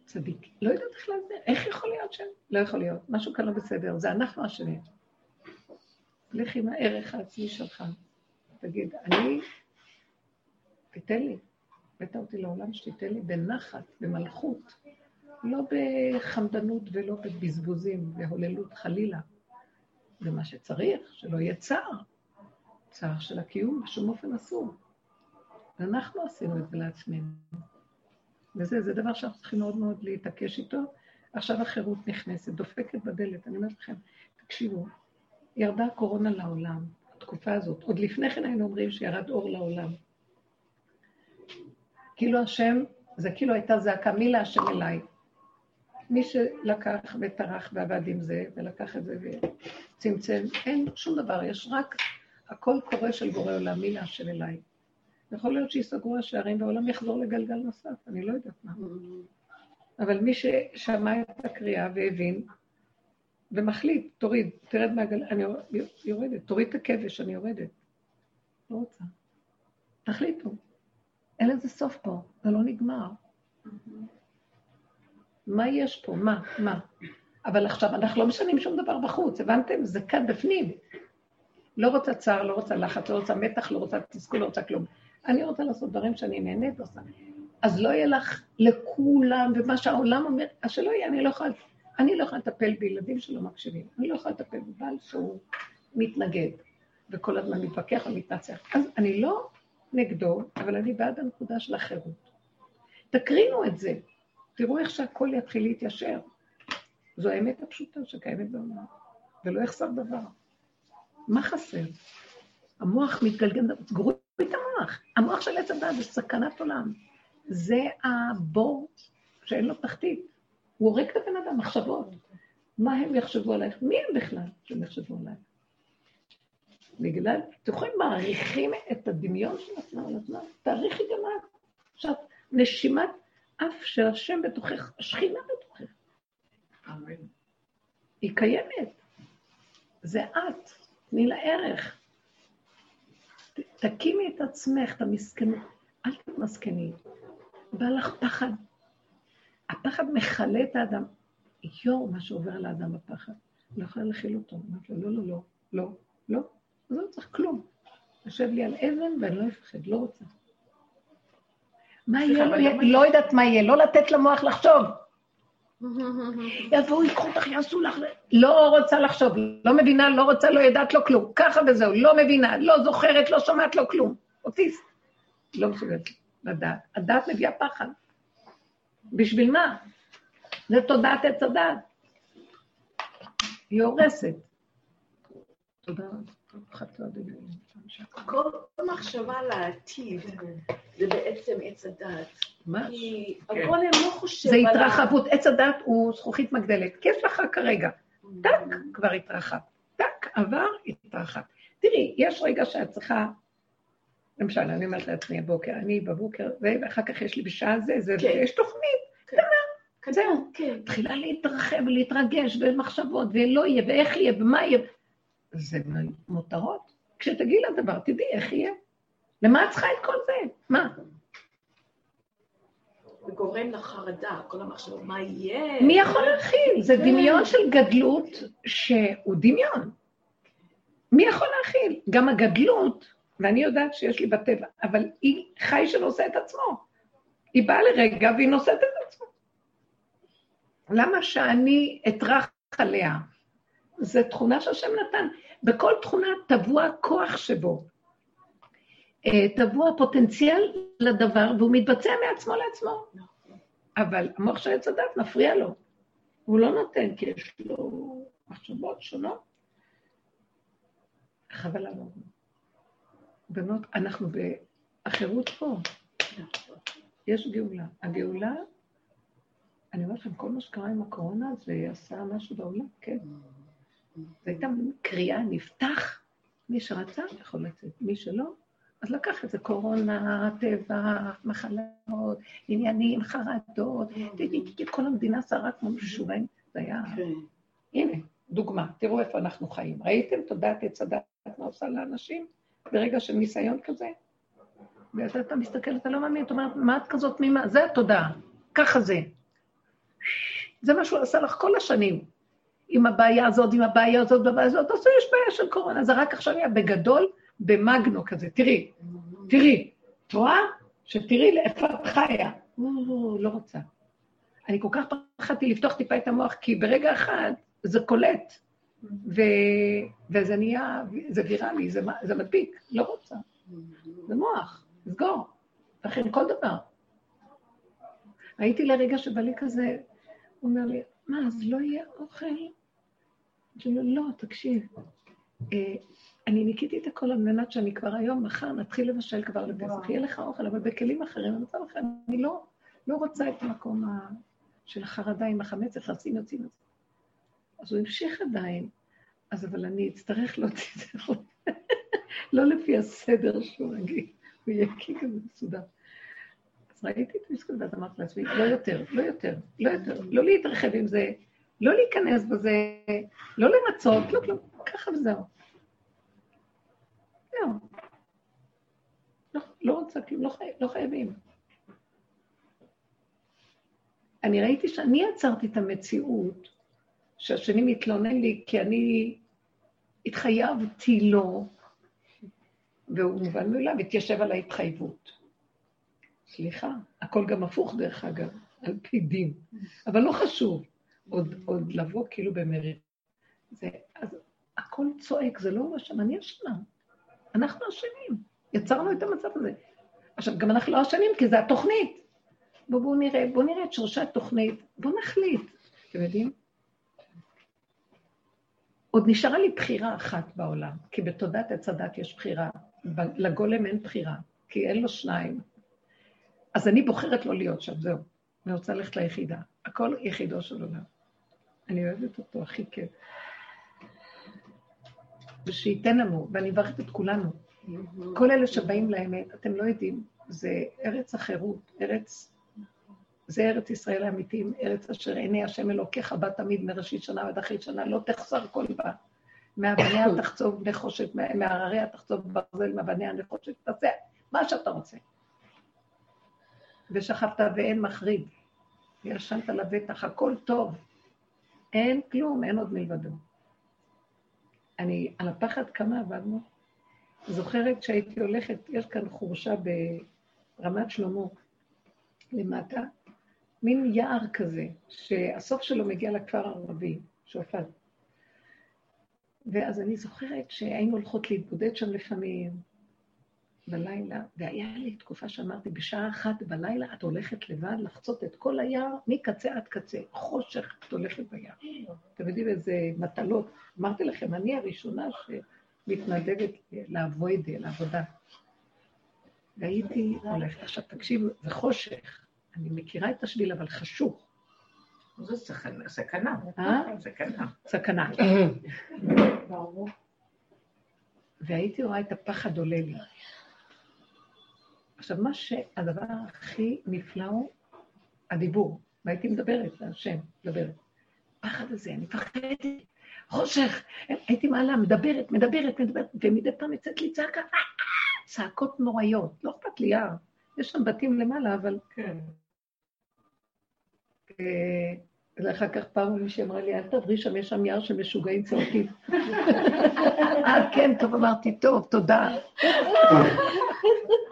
צדיק. לא יודעת איך להסביר, איך יכול להיות שם? לא יכול להיות, משהו כאן לא בסדר, זה אנחנו אשמים. לך עם הערך העצמי שלך, תגיד, אני, תיתן לי, הבאת אותי לעולם שתיתן לי בנחת, במלכות, לא בחמדנות ולא בבזבוזים, בהוללות, חלילה. זה מה שצריך, שלא יהיה צער. צער של הקיום, בשום אופן אסור. ואנחנו עשינו את זה לעצמנו. וזה, זה דבר שאנחנו צריכים מאוד מאוד להתעקש איתו. עכשיו החירות נכנסת, דופקת בדלת. אני אומרת לכם, תקשיבו, ירדה הקורונה לעולם, התקופה הזאת. עוד לפני כן היינו אומרים שירד אור לעולם. כאילו השם, זה כאילו הייתה זעקה, מי להשם אליי? מי שלקח וטרח ועבד עם זה, ולקח את זה וצמצם, אין שום דבר, יש רק הכל קורה של בורא עולם, מי להשם אליי. יכול להיות שיסגרו השערים והעולם יחזור לגלגל נוסף, אני לא יודעת מה. אבל מי ששמע את הקריאה והבין, ומחליט, תוריד, תרד מהגל... אני יורדת, תוריד את הכבש, אני יורדת. לא רוצה. תחליטו. אין לזה סוף פה, זה לא נגמר. מה יש פה? מה? מה? אבל עכשיו, אנחנו לא משנים שום דבר בחוץ, הבנתם? זה כאן בפנים. לא רוצה צער, לא רוצה לחץ, לא רוצה מתח, לא רוצה תסכול, לא רוצה כלום. אני רוצה לעשות דברים שאני נהנית עושה. אז לא יהיה לך לכולם, ומה שהעולם אומר, אז שלא יהיה, אני לא יכולה, אני לא יכולה לטפל בילדים שלא מקשיבים, אני לא יכולה לטפל בבעל שהוא מתנגד, וכל הזמן מתווכח ומתנצח. אז אני לא נגדו, אבל אני בעד הנקודה של החירות. תקרינו את זה, תראו איך שהכל יתחיל להתיישר. זו האמת הפשוטה שקיימת בעולם, ולא יחסר דבר. מה חסר? המוח מתגלגל, סגרו את המוח. המוח של עץ הדת זה סכנת עולם. זה הבור שאין לו תחתית. הוא הורג את הבן אדם, מחשבות. מה הם יחשבו עלייך? מי הם בכלל שהם יחשבו עלייך? בגלל, אתם יכולים מעריכים את הדמיון של עצמם על עצמם, תעריכי גם את. עכשיו, נשימת אף של השם בתוכך, השכינה בתוכך. אמן. היא קיימת. זה את, תני לה ערך. תקימי את עצמך, את המסכנות. אל תהיי מסכנית. בא לך פחד. הפחד מכלה את האדם. יואו, מה שעובר על האדם בפחד. לא יכולה להכיל אותו. אמרתי לו, לא, לא, לא, לא, לא, לא צריך כלום. יושב לי על אבן ואני לא אפחד, לא רוצה. מה יהיה, לא יודעת מה יהיה, לא לתת למוח לחשוב. (laughs) יבואו, ייקחו אותך, יעשו לך... לא רוצה לחשוב, לא מבינה, לא רוצה, לא יודעת, לא כלום. ככה וזהו, לא מבינה, לא זוכרת, לא שומעת, לא כלום. אוטיסט. לא מסוגלת לדעת. הדעת מביאה פחד. בשביל מה? זה תודעת עץ הדעת. היא הורסת. תודה כל מחשבה לעתיד זה בעצם עץ הדעת. מה? כי הגולם לא חושב זה התרחבות, עץ הדת הוא זכוכית מגדלת. כיף לך כרגע. טק, כבר התרחב. טק, עבר, התרחב. תראי, יש רגע שאת צריכה, למשל, אני אומרת לעצמי הבוקר, אני בבוקר, ואחר כך יש לי בשעה זה, זה, כן. יש תוכנית, כן. זהו, כן. מתחילה להתרחב ולהתרגש, ומחשבות, ולא יהיה, ואיך יהיה, ומה יהיה. זה מותרות. כשתגיעי לדבר, תדעי איך יהיה. למה את צריכה את כל זה? מה? זה גורם לחרדה, כל המחשבות, מה יהיה? מי יכול להכיל? זה כן. דמיון של גדלות שהוא דמיון. מי יכול להכיל? גם הגדלות, ואני יודעת שיש לי בטבע, אבל היא חי שנושא את עצמו. היא באה לרגע והיא נושאת את עצמו. למה שאני אטרח עליה? זו תכונה שהשם נתן. בכל תכונה טבוע כוח שבו. אה, טבוע פוטנציאל לדבר, והוא מתבצע מעצמו לעצמו. אבל המוח של עץ הדת מפריע לו. הוא לא נותן, כי יש לו מחשבות שונות. חבל עליו. בנות, אנחנו בחירות פה. יש גאולה. הגאולה, אני אומרת לכם, כל מה שקרה עם הקורונה, זה עשה משהו בעולם, כן. זו הייתה קריאה, נפתח, מי שרצה יכול לצאת, מי שלא, אז לקח את זה קורונה, טבע, מחלות, עניינים, חרדות, כל המדינה שרה כמו משוגעים, זה היה... כן. הנה, דוגמה, תראו איפה אנחנו חיים. ראיתם תודעת עץ הדת מה עושה לאנשים ברגע של ניסיון כזה? ואז אתה מסתכל, אתה לא מאמין, אתה אומר, מה את כזאת תמימה? זה התודעה, ככה זה. זה מה שהוא עשה לך כל השנים. עם הבעיה הזאת, עם הבעיה הזאת, בבעיה הזאת, אז יש בעיה של קורונה, זה רק עכשיו היה בגדול, במגנו כזה. תראי, תראי, את רואה? שתראי לאיפה את חיה. או, לא רוצה. אני כל כך פחדתי לפתוח טיפה את המוח, כי ברגע אחד זה קולט, ו... וזה נהיה, זה ויראלי, זה, זה מדביק, לא רוצה. זה מוח, סגור. לכן כל דבר. הייתי לרגע שבא לי כזה, הוא אומר לי, מה, אז לא יהיה אוכל? אמרתי לו, לא, תקשיב, אה, אני ניקיתי את הכל על מנת שאני כבר היום, מחר, נתחיל לבשל כבר לפסח, יהיה לך אוכל, אבל בכלים אחרים, במצב אחר, אני לא, לא רוצה את המקום ה... של החרדה עם החמץ, איך יוצאים, יוצאים. אז הוא המשיך עדיין, אז אבל אני אצטרך להוציא את זה, (laughs) לא לפי הסדר שהוא רגיל, הוא יהיה כזה מסודר. אז ראיתי את המסכות ואז אמרתי לעצמי, לא יותר, לא יותר, לא יותר, לא להתרחב עם זה, לא להיכנס בזה, לא למצות, לא כלום, ככה וזהו. זהו. לא, לא רוצה כלום, לא, חי, לא חייבים. אני ראיתי שאני יצרתי את המציאות שהשני מתלונן לי כי אני התחייבתי לו, והוא מובן מאליו, התיישב על ההתחייבות. סליחה, הכל גם הפוך דרך אגב, על פי דין, אבל לא חשוב. עוד, עוד לבוא כאילו במרירה. זה, אז הכל צועק, זה לא אשם, אני אשמה. אנחנו אשמים, יצרנו את המצב הזה. עכשיו, גם אנחנו לא אשמים, כי זה התוכנית. בואו בוא נראה, בואו נראה את שורשי התוכנית, בואו נחליט. אתם יודעים? עוד נשארה לי בחירה אחת בעולם, כי בתודעת עץ הדת יש בחירה, לגולם אין בחירה, כי אין לו שניים. אז אני בוחרת לא להיות שם, זהו. אני רוצה ללכת ליחידה. הכל יחידו של עולם. אני אוהבת אותו, הכי כיף. ושייתן לנו, ואני מברכת את כולנו. כל אלה שבאים לאמת, אתם לא יודעים, זה ארץ החירות, ארץ, זה ארץ ישראל האמיתיים, ארץ אשר עיני השם אלוקיך בה תמיד מראשית שנה ועד אחרית שנה, לא תחסר כל בה. מאבניה (coughs) תחצוב נחושת, מהרריה תחצוב ברזל, מאבניה נחושת, תעשה מה שאתה רוצה. ושכבת ואין מחריד, וישנת לבטח, הכל טוב. אין כלום, אין עוד מלבדו. אני, על הפחד כמה עבדנו. זוכרת שהייתי הולכת, יש כאן חורשה ברמת שלמה, למטה, מין יער כזה, שהסוף שלו מגיע לכפר הערבי, שועפאט. ואז אני זוכרת שהיינו הולכות להתבודד שם לפעמים, בלילה, והיה לי תקופה שאמרתי, בשעה אחת בלילה את הולכת לבד לחצות את כל היער מקצה עד קצה, חושך את הולכת ביער. אתם יודעים איזה מטלות. אמרתי לכם, אני הראשונה שמתנדבת לעבוד, לעבודה. והייתי הולכת. עכשיו, תקשיבו, זה חושך. אני מכירה את השביל, אבל חשוך. זו סכנה. סכנה. אה? סכנה. סכנה. והייתי רואה את הפחד עולה לי. עכשיו, מה שהדבר הכי נפלא הוא הדיבור, והייתי מדברת להשם, מדברת. הפחד הזה, אני מפחדת, חושך, הייתי מעלה, מדברת, מדברת, מדברת, ומדי פעם יוצאת לי צעקה, צעקות נוראיות, לא אכפת לי יער, יש שם בתים למעלה, אבל... כן. ואחר כך פעם מישהי אמרה לי, אל תעברי שם, יש שם יער של משוגעים צועקים. (laughs) אה, כן, טוב, אמרתי, טוב, תודה. (laughs)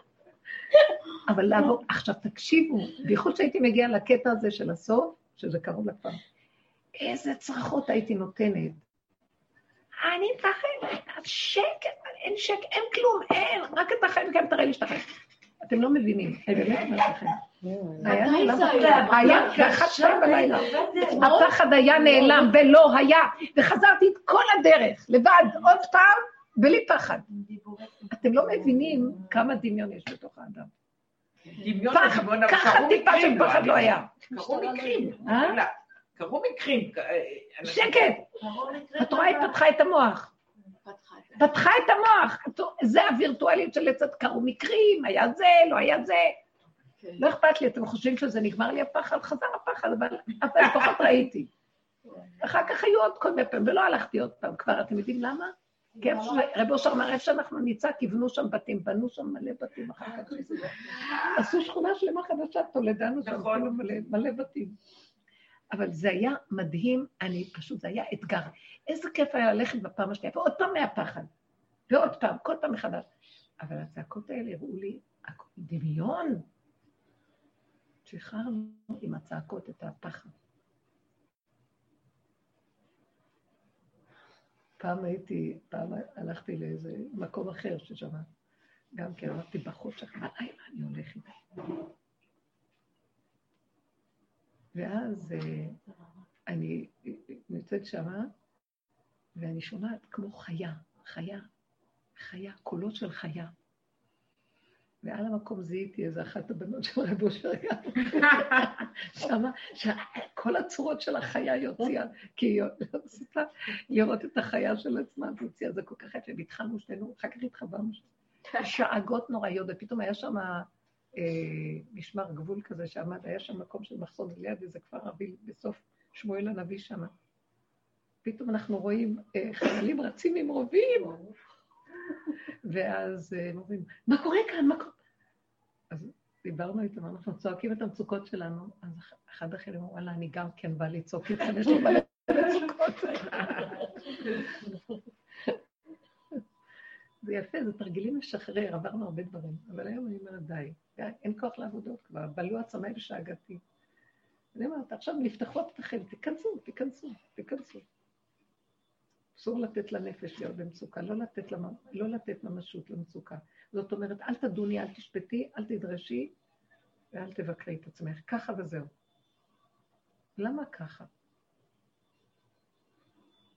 אבל לעבור, עכשיו תקשיבו, בייחוד שהייתי מגיעה לקטע הזה של הסוף, שזה קרוב לכפר, איזה צרחות הייתי נותנת. אני מפחדת, שקט, אין שקט, אין כלום, אין, רק את החיים כאן תראה לי שאתה חי. אתם לא מבינים, אני באמת אומרת לכם. היה היה באחת שתיים בלילה. הפחד היה נעלם ולא היה, וחזרתי את כל הדרך, לבד, עוד פעם, בלי פחד. אתם לא מבינים כמה דמיון יש בתוך האדם. דמיון פחד, לדמיון, אבל ככה קרו טיפה מקרים, של פחד לא היה. קרו מקרים. אה? קרו מקרים. אה, אנשים- שקט, את רואה, היא פתחה את המוח. פתחה את המוח. זה הווירטואליות של לצד, קרו מקרים, היה זה, לא היה זה. לא אכפת לי, אתם חושבים שזה נגמר לי הפחד? חזר הפחד, אבל אבל לפחות ראיתי. אחר כך היו עוד כל מיני פעמים, ולא הלכתי עוד פעם כבר, אתם יודעים למה? רב אושר אמר, איפה שאנחנו נצעק, יבנו שם בתים, בנו שם מלא בתים אחר כך. עשו שכונה שלמה חדשה, תולדנו שם, נכון. כאילו מלא בתים. אבל זה היה מדהים, אני פשוט, זה היה אתגר. איזה כיף היה ללכת בפעם השנייה, ועוד פעם מהפחד, ועוד פעם, כל פעם מחדש. אבל הצעקות האלה הראו לי דמיון. שחררנו עם הצעקות את הפחד. פעם הייתי, פעם הלכתי לאיזה מקום אחר ששם, גם כן אמרתי בחושך, בלילה אני הולכת. ואז אה, אני נמצאת שמה, ואני שומעת כמו חיה, חיה, חיה, קולות של חיה. ועל המקום זיהיתי איזה אחת הבנות של רב אושר (laughs) שמה, שכל הצורות של החיה יוציאה, כי היא רצתה לראות את החיה של עצמה, אז הוציאה זה כל כך יפה, והתחלנו שנינו, אחר כך התחברנו שאגות נוראיות, ופתאום היה שם אה, משמר גבול כזה שעמד, היה שם מקום של מחסום ליד איזה כפר ערבי בסוף שמואל הנביא שם. פתאום אנחנו רואים אה, חיילים רצים עם רובים. ואז אה, הם אומרים, מה קורה כאן? מה קורה? דיברנו איתם, אנחנו צועקים את המצוקות שלנו, אז אחד החיילים אמר, וואלה, אני גם כן בא לצעוק איתכם, יש לי מלא מצוקות. זה יפה, זה תרגילים לשחרר, עברנו הרבה דברים, אבל היום אני אומרת, די, אין כוח לעבודות כבר, בלו עצמי ושאגתי. אני אומרת, עכשיו נפתחו הפתחים, תיכנסו, תיכנסו, תיכנסו. אסור לתת לנפש להיות במצוקה, לא לתת. לא ממשות למצוקה. זאת אומרת, אל תדוני, אל תשפטי, אל תדרשי ואל תבקרי את עצמך. ככה וזהו. למה ככה?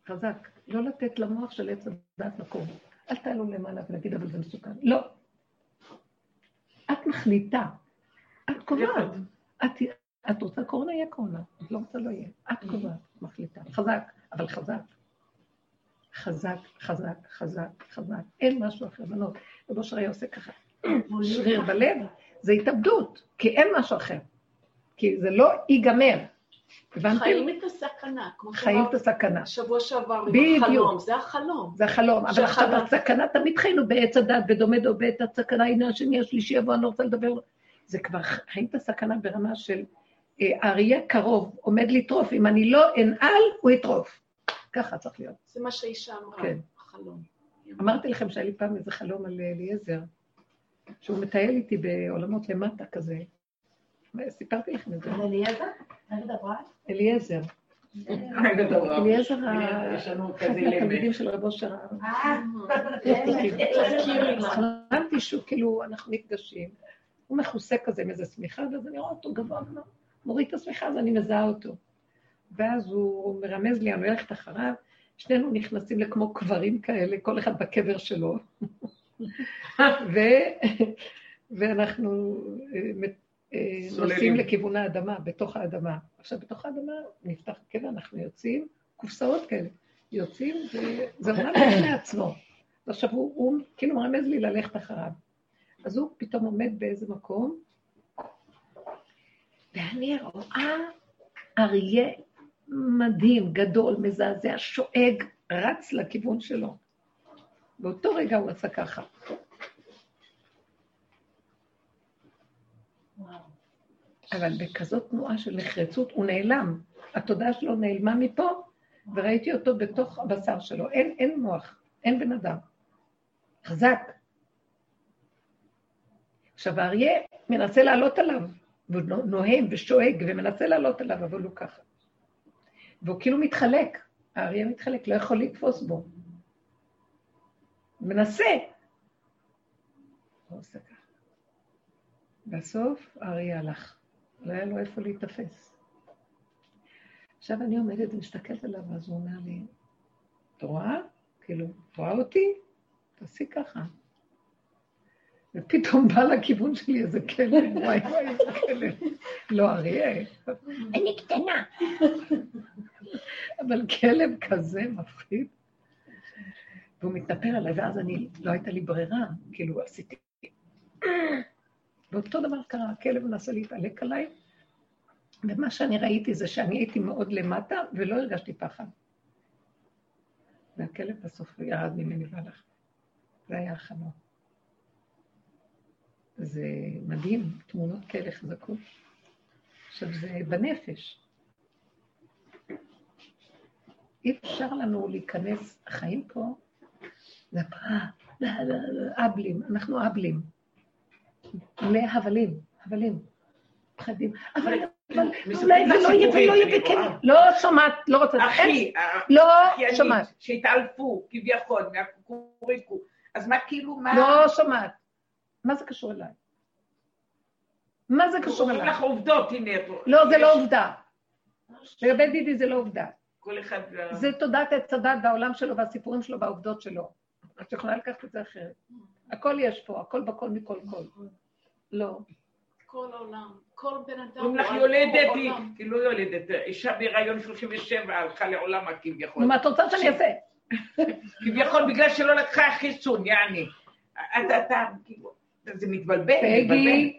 חזק, לא לתת למוח של עץ הדת מקום. אל תעלו למעלה ונגיד, אבל זה מסוכן. לא. את מחליטה, את קובעת. את, את רוצה קורונה, יהיה קורונה. את לא רוצה, לא יהיה. את קובעת, מחליטה. חזק, אבל חזק. חזק, חזק, חזק, חזק. אין משהו אחר. בנות, רבו שרי עושה ככה, (clears throat) שריר בלב, זה התאבדות, כי אין משהו אחר. כי זה לא ייגמר. חיים את הסכנה, כמו חיים את הסכנה. שבוע שעבר עם החלום, זה החלום. זה החלום, אבל עכשיו הסכנה, תמיד חיינו בעץ הדת, בדומה דומה את הסכנה, הנה השני, השלישי יבוא, אני לא רוצה לדבר. זה כבר חיים את הסכנה ברמה של אה, אריה קרוב, עומד לטרוף, אם אני לא אנעל, הוא יטרוף. ככה צריך להיות. זה מה שהאישה אמרה, כן. החלום. אמרתי לכם שהיה לי פעם איזה חלום על אליעזר, שהוא מטייל איתי בעולמות למטה כזה. סיפרתי לכם את זה. אליעזר? אברהם? אליעזר. אליעזר, אחד מהתלמידים של רבו אושר. אה, חלמתי שהוא כאילו, אנחנו נפגשים, הוא מכוסה כזה עם איזה שמיכה, ואז אני רואה אותו גבוה, מוריד את השמיכה, אז אני מזהה אותו. ואז הוא מרמז לי, אני הולכת אחריו, שנינו נכנסים לכמו קברים כאלה, כל אחד בקבר שלו. (laughs) ו... ואנחנו אה, אה, נוסעים לכיוון האדמה, בתוך האדמה. עכשיו, בתוך האדמה נפתח קבר, אנחנו יוצאים, קופסאות כאלה, יוצאים, וזה עולם (coughs) בפני עצמו. ועכשיו הוא, הוא כאילו מרמז לי ללכת אחריו. אז הוא פתאום עומד באיזה מקום, ואני רואה אריה מדהים, גדול, מזעזע, שואג, רץ לכיוון שלו. באותו רגע הוא עשה ככה. אבל בכזאת תנועה של נחרצות הוא נעלם. התודעה שלו נעלמה מפה, וראיתי אותו בתוך הבשר שלו. אין, אין מוח, אין בן אדם. חזק. עכשיו, האריה מנסה לעלות עליו, והוא נוהם ושואג ומנסה לעלות עליו, אבל הוא ככה. והוא כאילו מתחלק, האריה מתחלק, לא יכול לתפוס בו. מנסה. ככה. בסוף האריה הלך, לא היה לו איפה להיתפס. עכשיו אני עומדת ומסתכלת עליו, ואז הוא אומר לי, את רואה? כאילו, את רואה אותי? תעשי ככה. ופתאום בא לכיוון שלי איזה כלב, וואי וואי, איזה כלב. לא אריה. אני קטנה. אבל כלב כזה מפחיד. והוא מתנפל עליי, ואז אני, לא הייתה לי ברירה, כאילו עשיתי... ואותו דבר קרה, הכלב מנסה להתעלק עליי, ומה שאני ראיתי זה שאני הייתי מאוד למטה, ולא הרגשתי פחד. והכלב בסוף ירד ממני והלך. זה היה החלום. זה מדהים, תמונות כאלה חזקות. עכשיו, זה בנפש. אי אפשר לנו להיכנס, החיים פה, זה אבלים, אנחנו אבלים. להבלים, הבלים. פחדים. אבל אולי זה לא יהיה ולא יהיה וכן. לא שומעת, לא רוצה. אחי, לא האחיינית שומעת. שהתעלפו כביכול מהקוריקו, אז מה כאילו, מה... לא שומעת. מה זה קשור אליי? מה זה קשור אליי? לך עובדות, הנה. פה. לא, זה לא עובדה. לגבי דידי זה לא עובדה. כל אחד... זה תודעת עץ הדת והעולם שלו והסיפורים שלו והעובדות שלו. את יכולה לקחת את זה אחרת. הכל יש פה, הכל בכל מכל כל. לא. כל העולם, כל בן אדם. אומרים לך יולדת, היא עולם. היא לא יולדת, אישה בהיריון 37 הלכה לעולמה כביכול. נו, מה את רוצה שאני אעשה? (laughs) כביכול בגלל שלא לקחה חיסון, יעני. אתה, אתה, כאילו, זה מתבלבל, מתבלבל.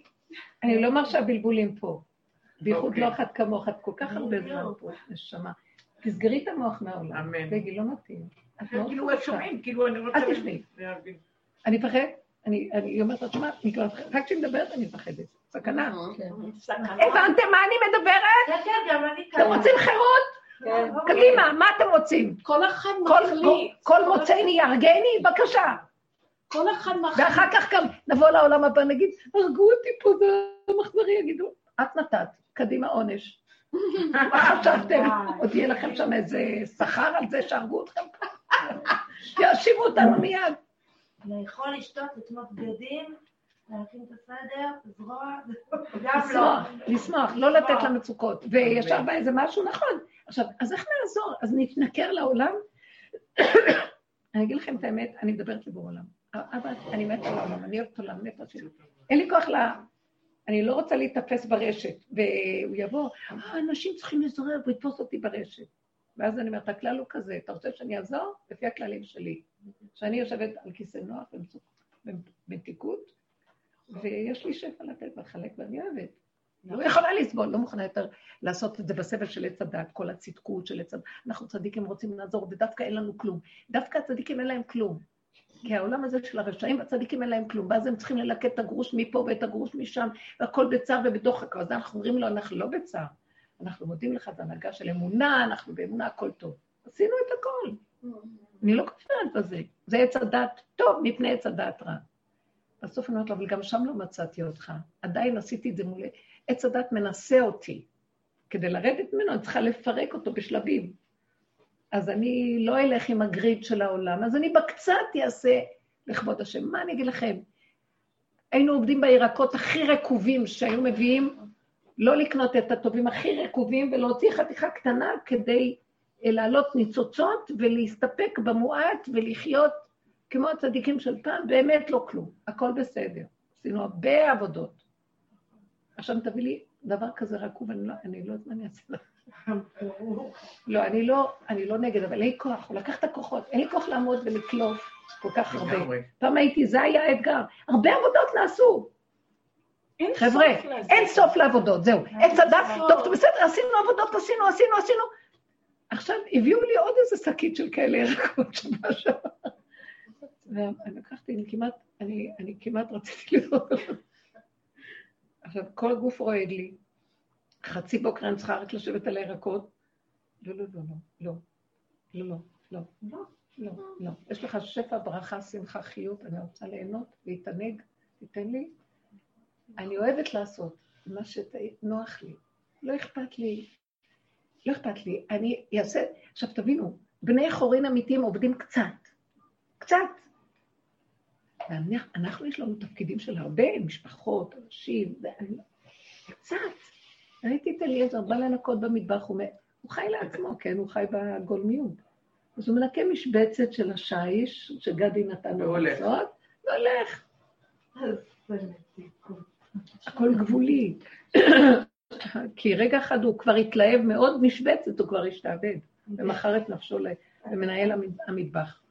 אני לא מרשה בלבולים פה. בייחוד אוקיי. לא אחת כמוך, את כל כך הרבה זמן פה, נשמה. תסגרי את המוח מהעולם. אמן. פגי, לא מתאים. כאילו. שומעים, כאילו, אני רוצה... אל תשמעי. להבין. אני מפחד, אני אומרת, את שומעת, אני כבר מפחדת. רק כשהיא מדברת אני מפחדת. סכנה. כן. סכנה. הבנתם מה אני מדברת? כן, כן, גם אני אתם רוצים חירות? כן. קדימה, מה אתם רוצים? כל אחד מחליט. כל מוצאיני יהרגני? בבקשה. כל אחד מחליט. ואחר כך גם נבוא לעולם הבא, נגיד, הרגו אותי פה במחזרי, יגידו, את נתת, קדימה עונש. מה חשבתם? עוד יהיה לכם שם איזה שכר על זה שהרגו אתכם פה? יאשימו אותנו מיד. לאכול, לשתות, לתמות בגדים, להכין את הסדר, לזרוע, (laughs) גם לא. לשמוח, לשמוח, לא לתת למצוקות. וישר בא איזה משהו נכון. עכשיו, אז איך נעזור? אז נתנכר לעולם? (coughs) אני אגיד לכם את האמת, אני מדברת לבור עולם. אבא, אני מתה על העולם, אני אוהבת עולם, מתה שלי. אין לי כוח ל... אני לא רוצה להיתפס ברשת, והוא יבוא, אה, אנשים צריכים לזורר והוא יתפוס אותי ברשת. ואז אני אומרת, הכלל הוא כזה, אתה רוצה שאני אעזור? לפי הכללים שלי. שאני יושבת על כיסא נוח במתיקות, ויש לי שפע לתת ולחלק, ואני אוהבת. לא יכולה לסבול, לא מוכנה יותר לעשות את זה בסבל של עץ הדת, כל הצדקות של עץ הדת. אנחנו צדיקים רוצים לעזור, ודווקא אין לנו כלום. דווקא הצדיקים אין להם כלום. כי העולם הזה של הרשעים והצדיקים אין להם כלום, ואז הם צריכים ללקט את הגרוש מפה ואת הגרוש משם, והכל בצער ובדוחק. אז אנחנו אומרים לו, אנחנו לא בצער. אנחנו מודים לך, זו הנהגה של אמונה, אנחנו באמונה, הכל טוב. עשינו את הכל. אני לא כופרת בזה. זה עץ הדת טוב מפני עץ הדת רע. בסוף אני אומרת לו, אבל גם שם לא מצאתי אותך. עדיין עשיתי את זה מול... עץ הדת מנסה אותי. כדי לרדת ממנו, אני צריכה לפרק אותו בשלבים. אז אני לא אלך עם הגריד של העולם, אז אני בקצת אעשה לכבוד השם. מה אני אגיד לכם? היינו עובדים בירקות הכי רקובים שהיו מביאים, לא לקנות את הטובים הכי רקובים ולהוציא חתיכה קטנה כדי אה, להעלות ניצוצות ולהסתפק במועט ולחיות כמו הצדיקים של פעם, באמת לא כלום, הכל בסדר. עשינו הרבה עבודות. עכשיו תביא לי דבר כזה רקוב, אני לא, אני לא יודעת מה אני אעשה לך. לא, אני לא, אני לא נגד, אבל אין לי כוח, הוא לקח את הכוחות, אין לי כוח לעמוד ולקלוף כל כך הרבה. פעם הייתי, זה היה האתגר. הרבה עבודות נעשו. אין חבר'ה, סוף לזה. אין סוף לעבודות, זהו. הדת, סוף. טוב, טוב, בסדר, עשינו עבודות, עשינו, עשינו, עשינו. עכשיו, הביאו לי עוד איזה שקית של כאלה ירקות שעבר. ואני לקחתי, אני כמעט, אני, אני כמעט רציתי (laughs) לראות. עכשיו, כל הגוף רועד לי. חצי בוקר אני צריכה רק לשבת על הירקות. לא, לא, לא, לא, לא, לא, לא, לא, לא, לא. יש לך שפע, ברכה, שמחה, חיות, אני רוצה ליהנות, להתענג, תיתן לי. אני אוהבת לעשות מה שנוח לי. לא אכפת לי, לא אכפת לי. אני אעשה, עכשיו תבינו, בני חורין אמיתיים עובדים קצת. קצת. ואנחנו, אנחנו יש לנו תפקידים של הרבה, משפחות, אנשים, קצת. ראיתי את אליעזר, בא לנקות במטבח, הוא, חי לעצמו, כן, הוא חי בגולמיות. אז הוא מנקה משבצת של השיש, שגדי נתן לו. לעשות, והולך. הכל גבולי. (coughs) כי רגע אחד הוא כבר התלהב מאוד משבצת, הוא כבר השתעבד, ומכר את נפשו למנהל המ- המטבח.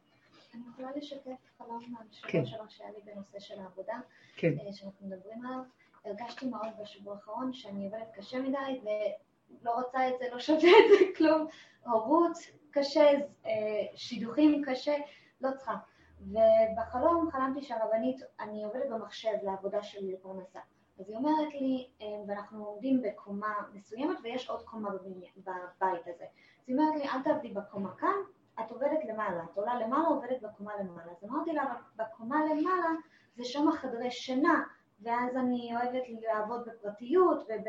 אני יכולה לשתף חלום כן. מהשבוע שלו שהיה לי בנושא של העבודה, כן. אה, שאנחנו מדברים עליו. הרגשתי מאוד בשבוע האחרון שאני עובדת קשה מדי ולא רוצה את זה, לא שווה את זה כלום. הורות קשה, אה, שידוכים קשה, לא צריכה. ובחלום חלמתי שהרבנית, אני עובדת במחשב לעבודה שלי לפרנסה. אז היא אומרת לי, אה, ואנחנו עומדים בקומה מסוימת ויש עוד קומה בבית הזה. אז היא אומרת לי, אל תעבדי בקומה כאן, את עובדת למעלה, את עולה למעלה, עובדת בקומה למעלה. אז אמרתי לה, בקומה למעלה זה שם החדרי שינה, ואז אני אוהבת לעבוד בפרטיות, וב...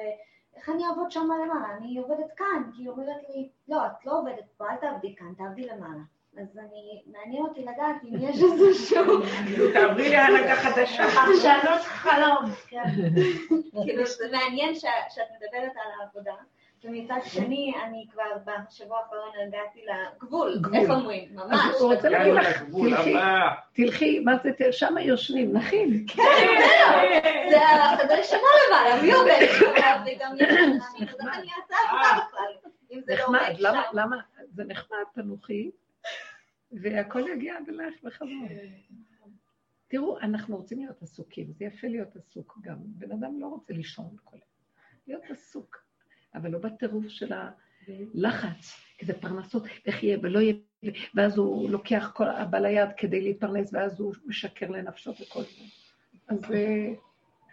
איך אני אעבוד שם למעלה? אני עובדת כאן, כי היא אומרת לי, לא, את לא עובדת פה, אל תעבדי כאן, תעבדי למעלה. אז אני, מעניין אותי לדעת אם יש איזשהו... (laughs) תעברי להנהגה חדשה. פרשנות חלום, כן. (laughs) כאילו, זה מעניין שאת מדברת על העבודה. ומצד שני, אני כבר בשבוע האחרון הגעתי לגבול, גבול. איך אומרים? ממש. אז הוא רוצה להגיד לך, תלכי. תלכי, מה זה, שם יושבים, נכין. זה החדרי שינה למעלה, מי עובד? (laughs) וגם יש אנשים, אז איך אני אעשה עבודה בכלל? אם זה לא למה, שם. למה, זה נחמד, תנוחי, והכל יגיע בלך וחזור. תראו, אנחנו רוצים להיות עסוקים, זה יפה להיות עסוק גם. בן אדם לא רוצה לישון כל היום. להיות עסוק, אבל לא בטירוף של הלחץ, כי זה פרנסות, איך יהיה ולא יהיה, ואז הוא לוקח כל הבא ליד כדי להתפרנס, ואז הוא משקר לנפשו וכל זה. אז אה,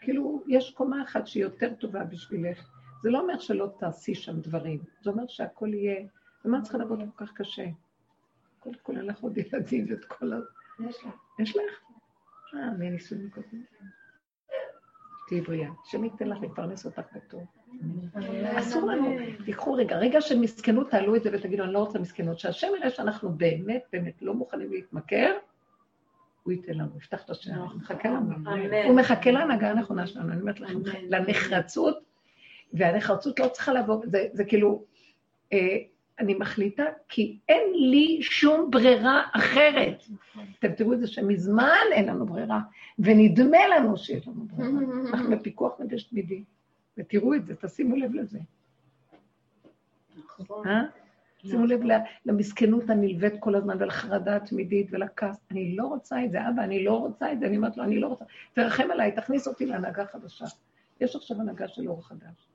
כאילו, יש קומה אחת שהיא יותר טובה בשבילך. זה לא אומר שלא תעשי שם דברים, זה אומר שהכל יהיה, ומה צריכה לעבוד כל כך קשה? כל כולל לך עוד ילדים ואת כל ה... יש לה. יש לך? אה, מנישואים קודמים. תהיי בריאה. השם ייתן לך לפרנס אותך בטוב. אסור לנו, תיקחו רגע, רגע של מסכנות, תעלו את זה ותגידו, אני לא רוצה מסכנות. שהשם יראה שאנחנו באמת, באמת לא מוכנים להתמכר, הוא ייתן לנו, יפתח את השער, הוא מחכה לנו. הוא מחכה להנהגה הנכונה שלנו, אני אומרת לכם, לנחרצות, והנחרצות לא צריכה לבוא, זה, זה כאילו, אה, אני מחליטה, כי אין לי שום ברירה אחרת. אתם תראו את זה שמזמן אין לנו ברירה, ונדמה לנו שיש לנו ברירה. אנחנו בפיקוח נפש תמידי, ותראו את זה, תשימו לב לזה. אה? שימו לב למסכנות הנלווית כל הזמן, ולחרדה התמידית ולכעס. אני לא רוצה את זה, אבא, אני לא רוצה את זה. אני אומרת לו, אני לא רוצה. תרחם עליי, תכניס אותי להנהגה חדשה. יש עכשיו הנהגה של אור חדש.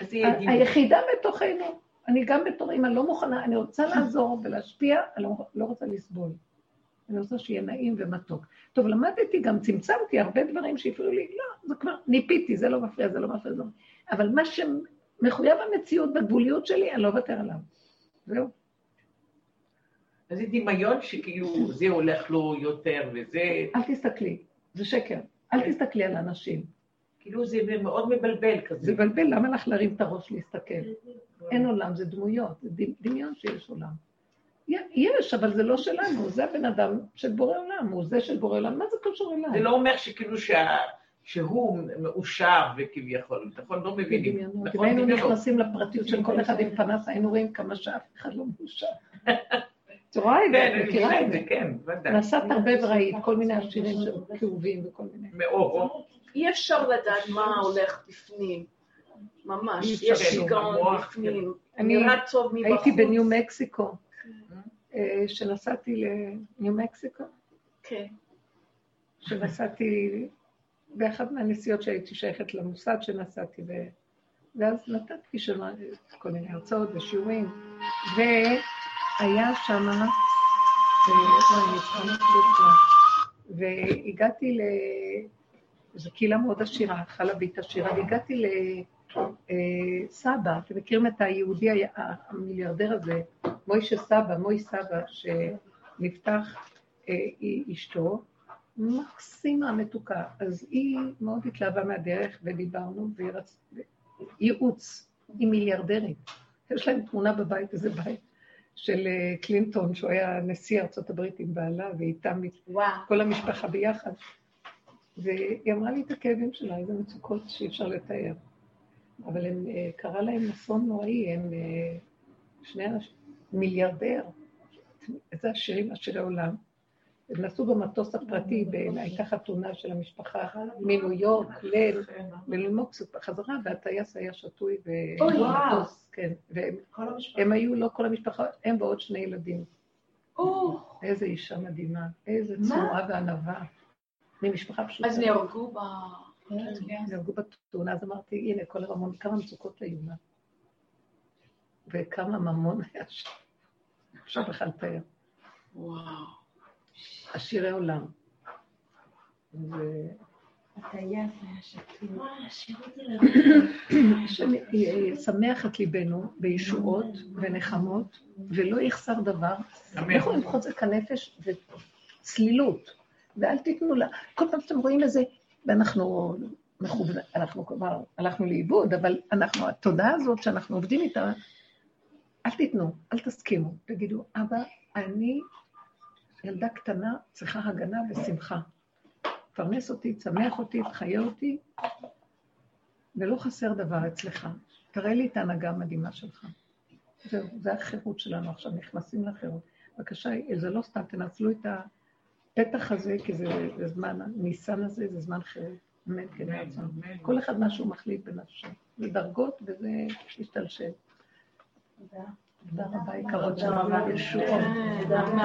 אז יהיה. היחידה בתוכנו, אני גם בתור אימא לא מוכנה, אני רוצה לעזור ולהשפיע, אני לא, לא רוצה לסבול. אני רוצה שיהיה נעים ומתוק. טוב, למדתי, גם צמצמתי הרבה דברים שהפריעו לי, לא, זה כבר, ניפיתי, זה לא מפריע, זה לא מפריע, זה לא... אבל מה שמחויב המציאות בגבוליות שלי, אני לא אוותר עליו. זהו. אז זה דמיון שכאילו זה הולך לו יותר וזה, אל תסתכלי, זה שקר. אל תסתכלי על אנשים. כאילו זה מאוד מבלבל זה כזה. מבלבל, למה לך להרים את הראש להסתכל? אין עולם, זה דמויות, זה דמיון שיש עולם. יש, אבל זה לא שלנו, זה הבן אדם של בורא עולם, הוא זה של בורא עולם, מה זה קשור אליי? זה לא אומר שכאילו שה- שהוא מאושר וכביכול, נכון? לא מבינים. אם נכון, היינו דמיונות. נכנסים לפרטיות של כל אחד עם פנס, היינו רואים כמה שאף אחד לא מאושר. את רואה את זה, כן, את אני מכירה את זה. כן, ודאי. נסעת הרבה וראית כל מיני עשירים כאובים וכל מיני. מאורו. אי אפשר לדעת מה הולך בפנים. ממש, יש כן, שיגעון בפנים. אני נראה טוב מבחוץ. הייתי בניו מקסיקו, שנסעתי לניו מקסיקו, כן. שנסעתי באחת מהנסיעות שהייתי שייכת למוסד שנסעתי, ו... ואז נתתי שם כל מיני הרצאות ושיעורים, והיה שם, כבר. והגעתי לאיזו קהילה מאוד עשירה, חלבית עשירה, והגעתי לסבא, אתם מכירים את היהודי המיליארדר הזה, מוישה סבא, מוי סבא, שנפתח אה, היא אשתו, מקסימה מתוקה. אז היא מאוד התלהבה מהדרך, ודיברנו, והיא רצ... ייעוץ עם מיליארדרים. יש להם תמונה בבית, איזה בית, של אה, קלינטון, שהוא היה נשיא ארצות הברית עם בעלה, ואיתם. כל המשפחה ביחד. והיא אמרה לי את הכאבים שלה, איזה מצוקות שאי אפשר לתאר. אבל הם, אה, קרה להם אסון נוראי, הם אה, שני מיליארדר, איזה עשירים, עשירי עולם. הם נסעו במטוס הפרטי, הייתה חתונה של המשפחה מניו יורק ל- לניו מקסיקו בחזרה, והטייס היה שתוי במטוס, כן. והם היו, לא כל המשפחה, הם ועוד שני ילדים. איזה אישה מדהימה, איזה? צנועה וענווה. ממשפחה פשוטה. אז נהרגו ב... נהרגו בתאונה, אז אמרתי, הנה, כל הרמון, כמה מצוקות היו לה. וכמה ממון היה שם. אפשר בכלל לתאר. וואו. עשירי עולם. ו... הטייס היה שתוי. השם ישמח את ליבנו בישועות ונחמות, ולא יחסר דבר. לכו עם חוזק הנפש וצלילות, ואל תיתנו לה. כל פעם שאתם רואים איזה, ואנחנו מכוון, אנחנו כבר הלכנו לאיבוד, אבל אנחנו, התודעה הזאת שאנחנו עובדים איתה, אל תיתנו, אל תסכימו. תגידו, אבא, אני ילדה קטנה, צריכה הגנה ושמחה. תפרנס אותי, תשמח אותי, תחיה אותי, ולא חסר דבר אצלך. תראה לי את ההנהגה המדהימה שלך. זהו, זה החירות שלנו עכשיו, נכנסים לחירות. בבקשה, זה לא סתם, תנצלו את הפתח הזה, כי זה, זה זמן, הניסן הזה זה זמן חירות. אמן, כן, רצון. כל אחד מה שהוא מחליט בנפשו. זה דרגות וזה השתלשל. תודה. תודה רבה, יקרות שלנו. ישועות.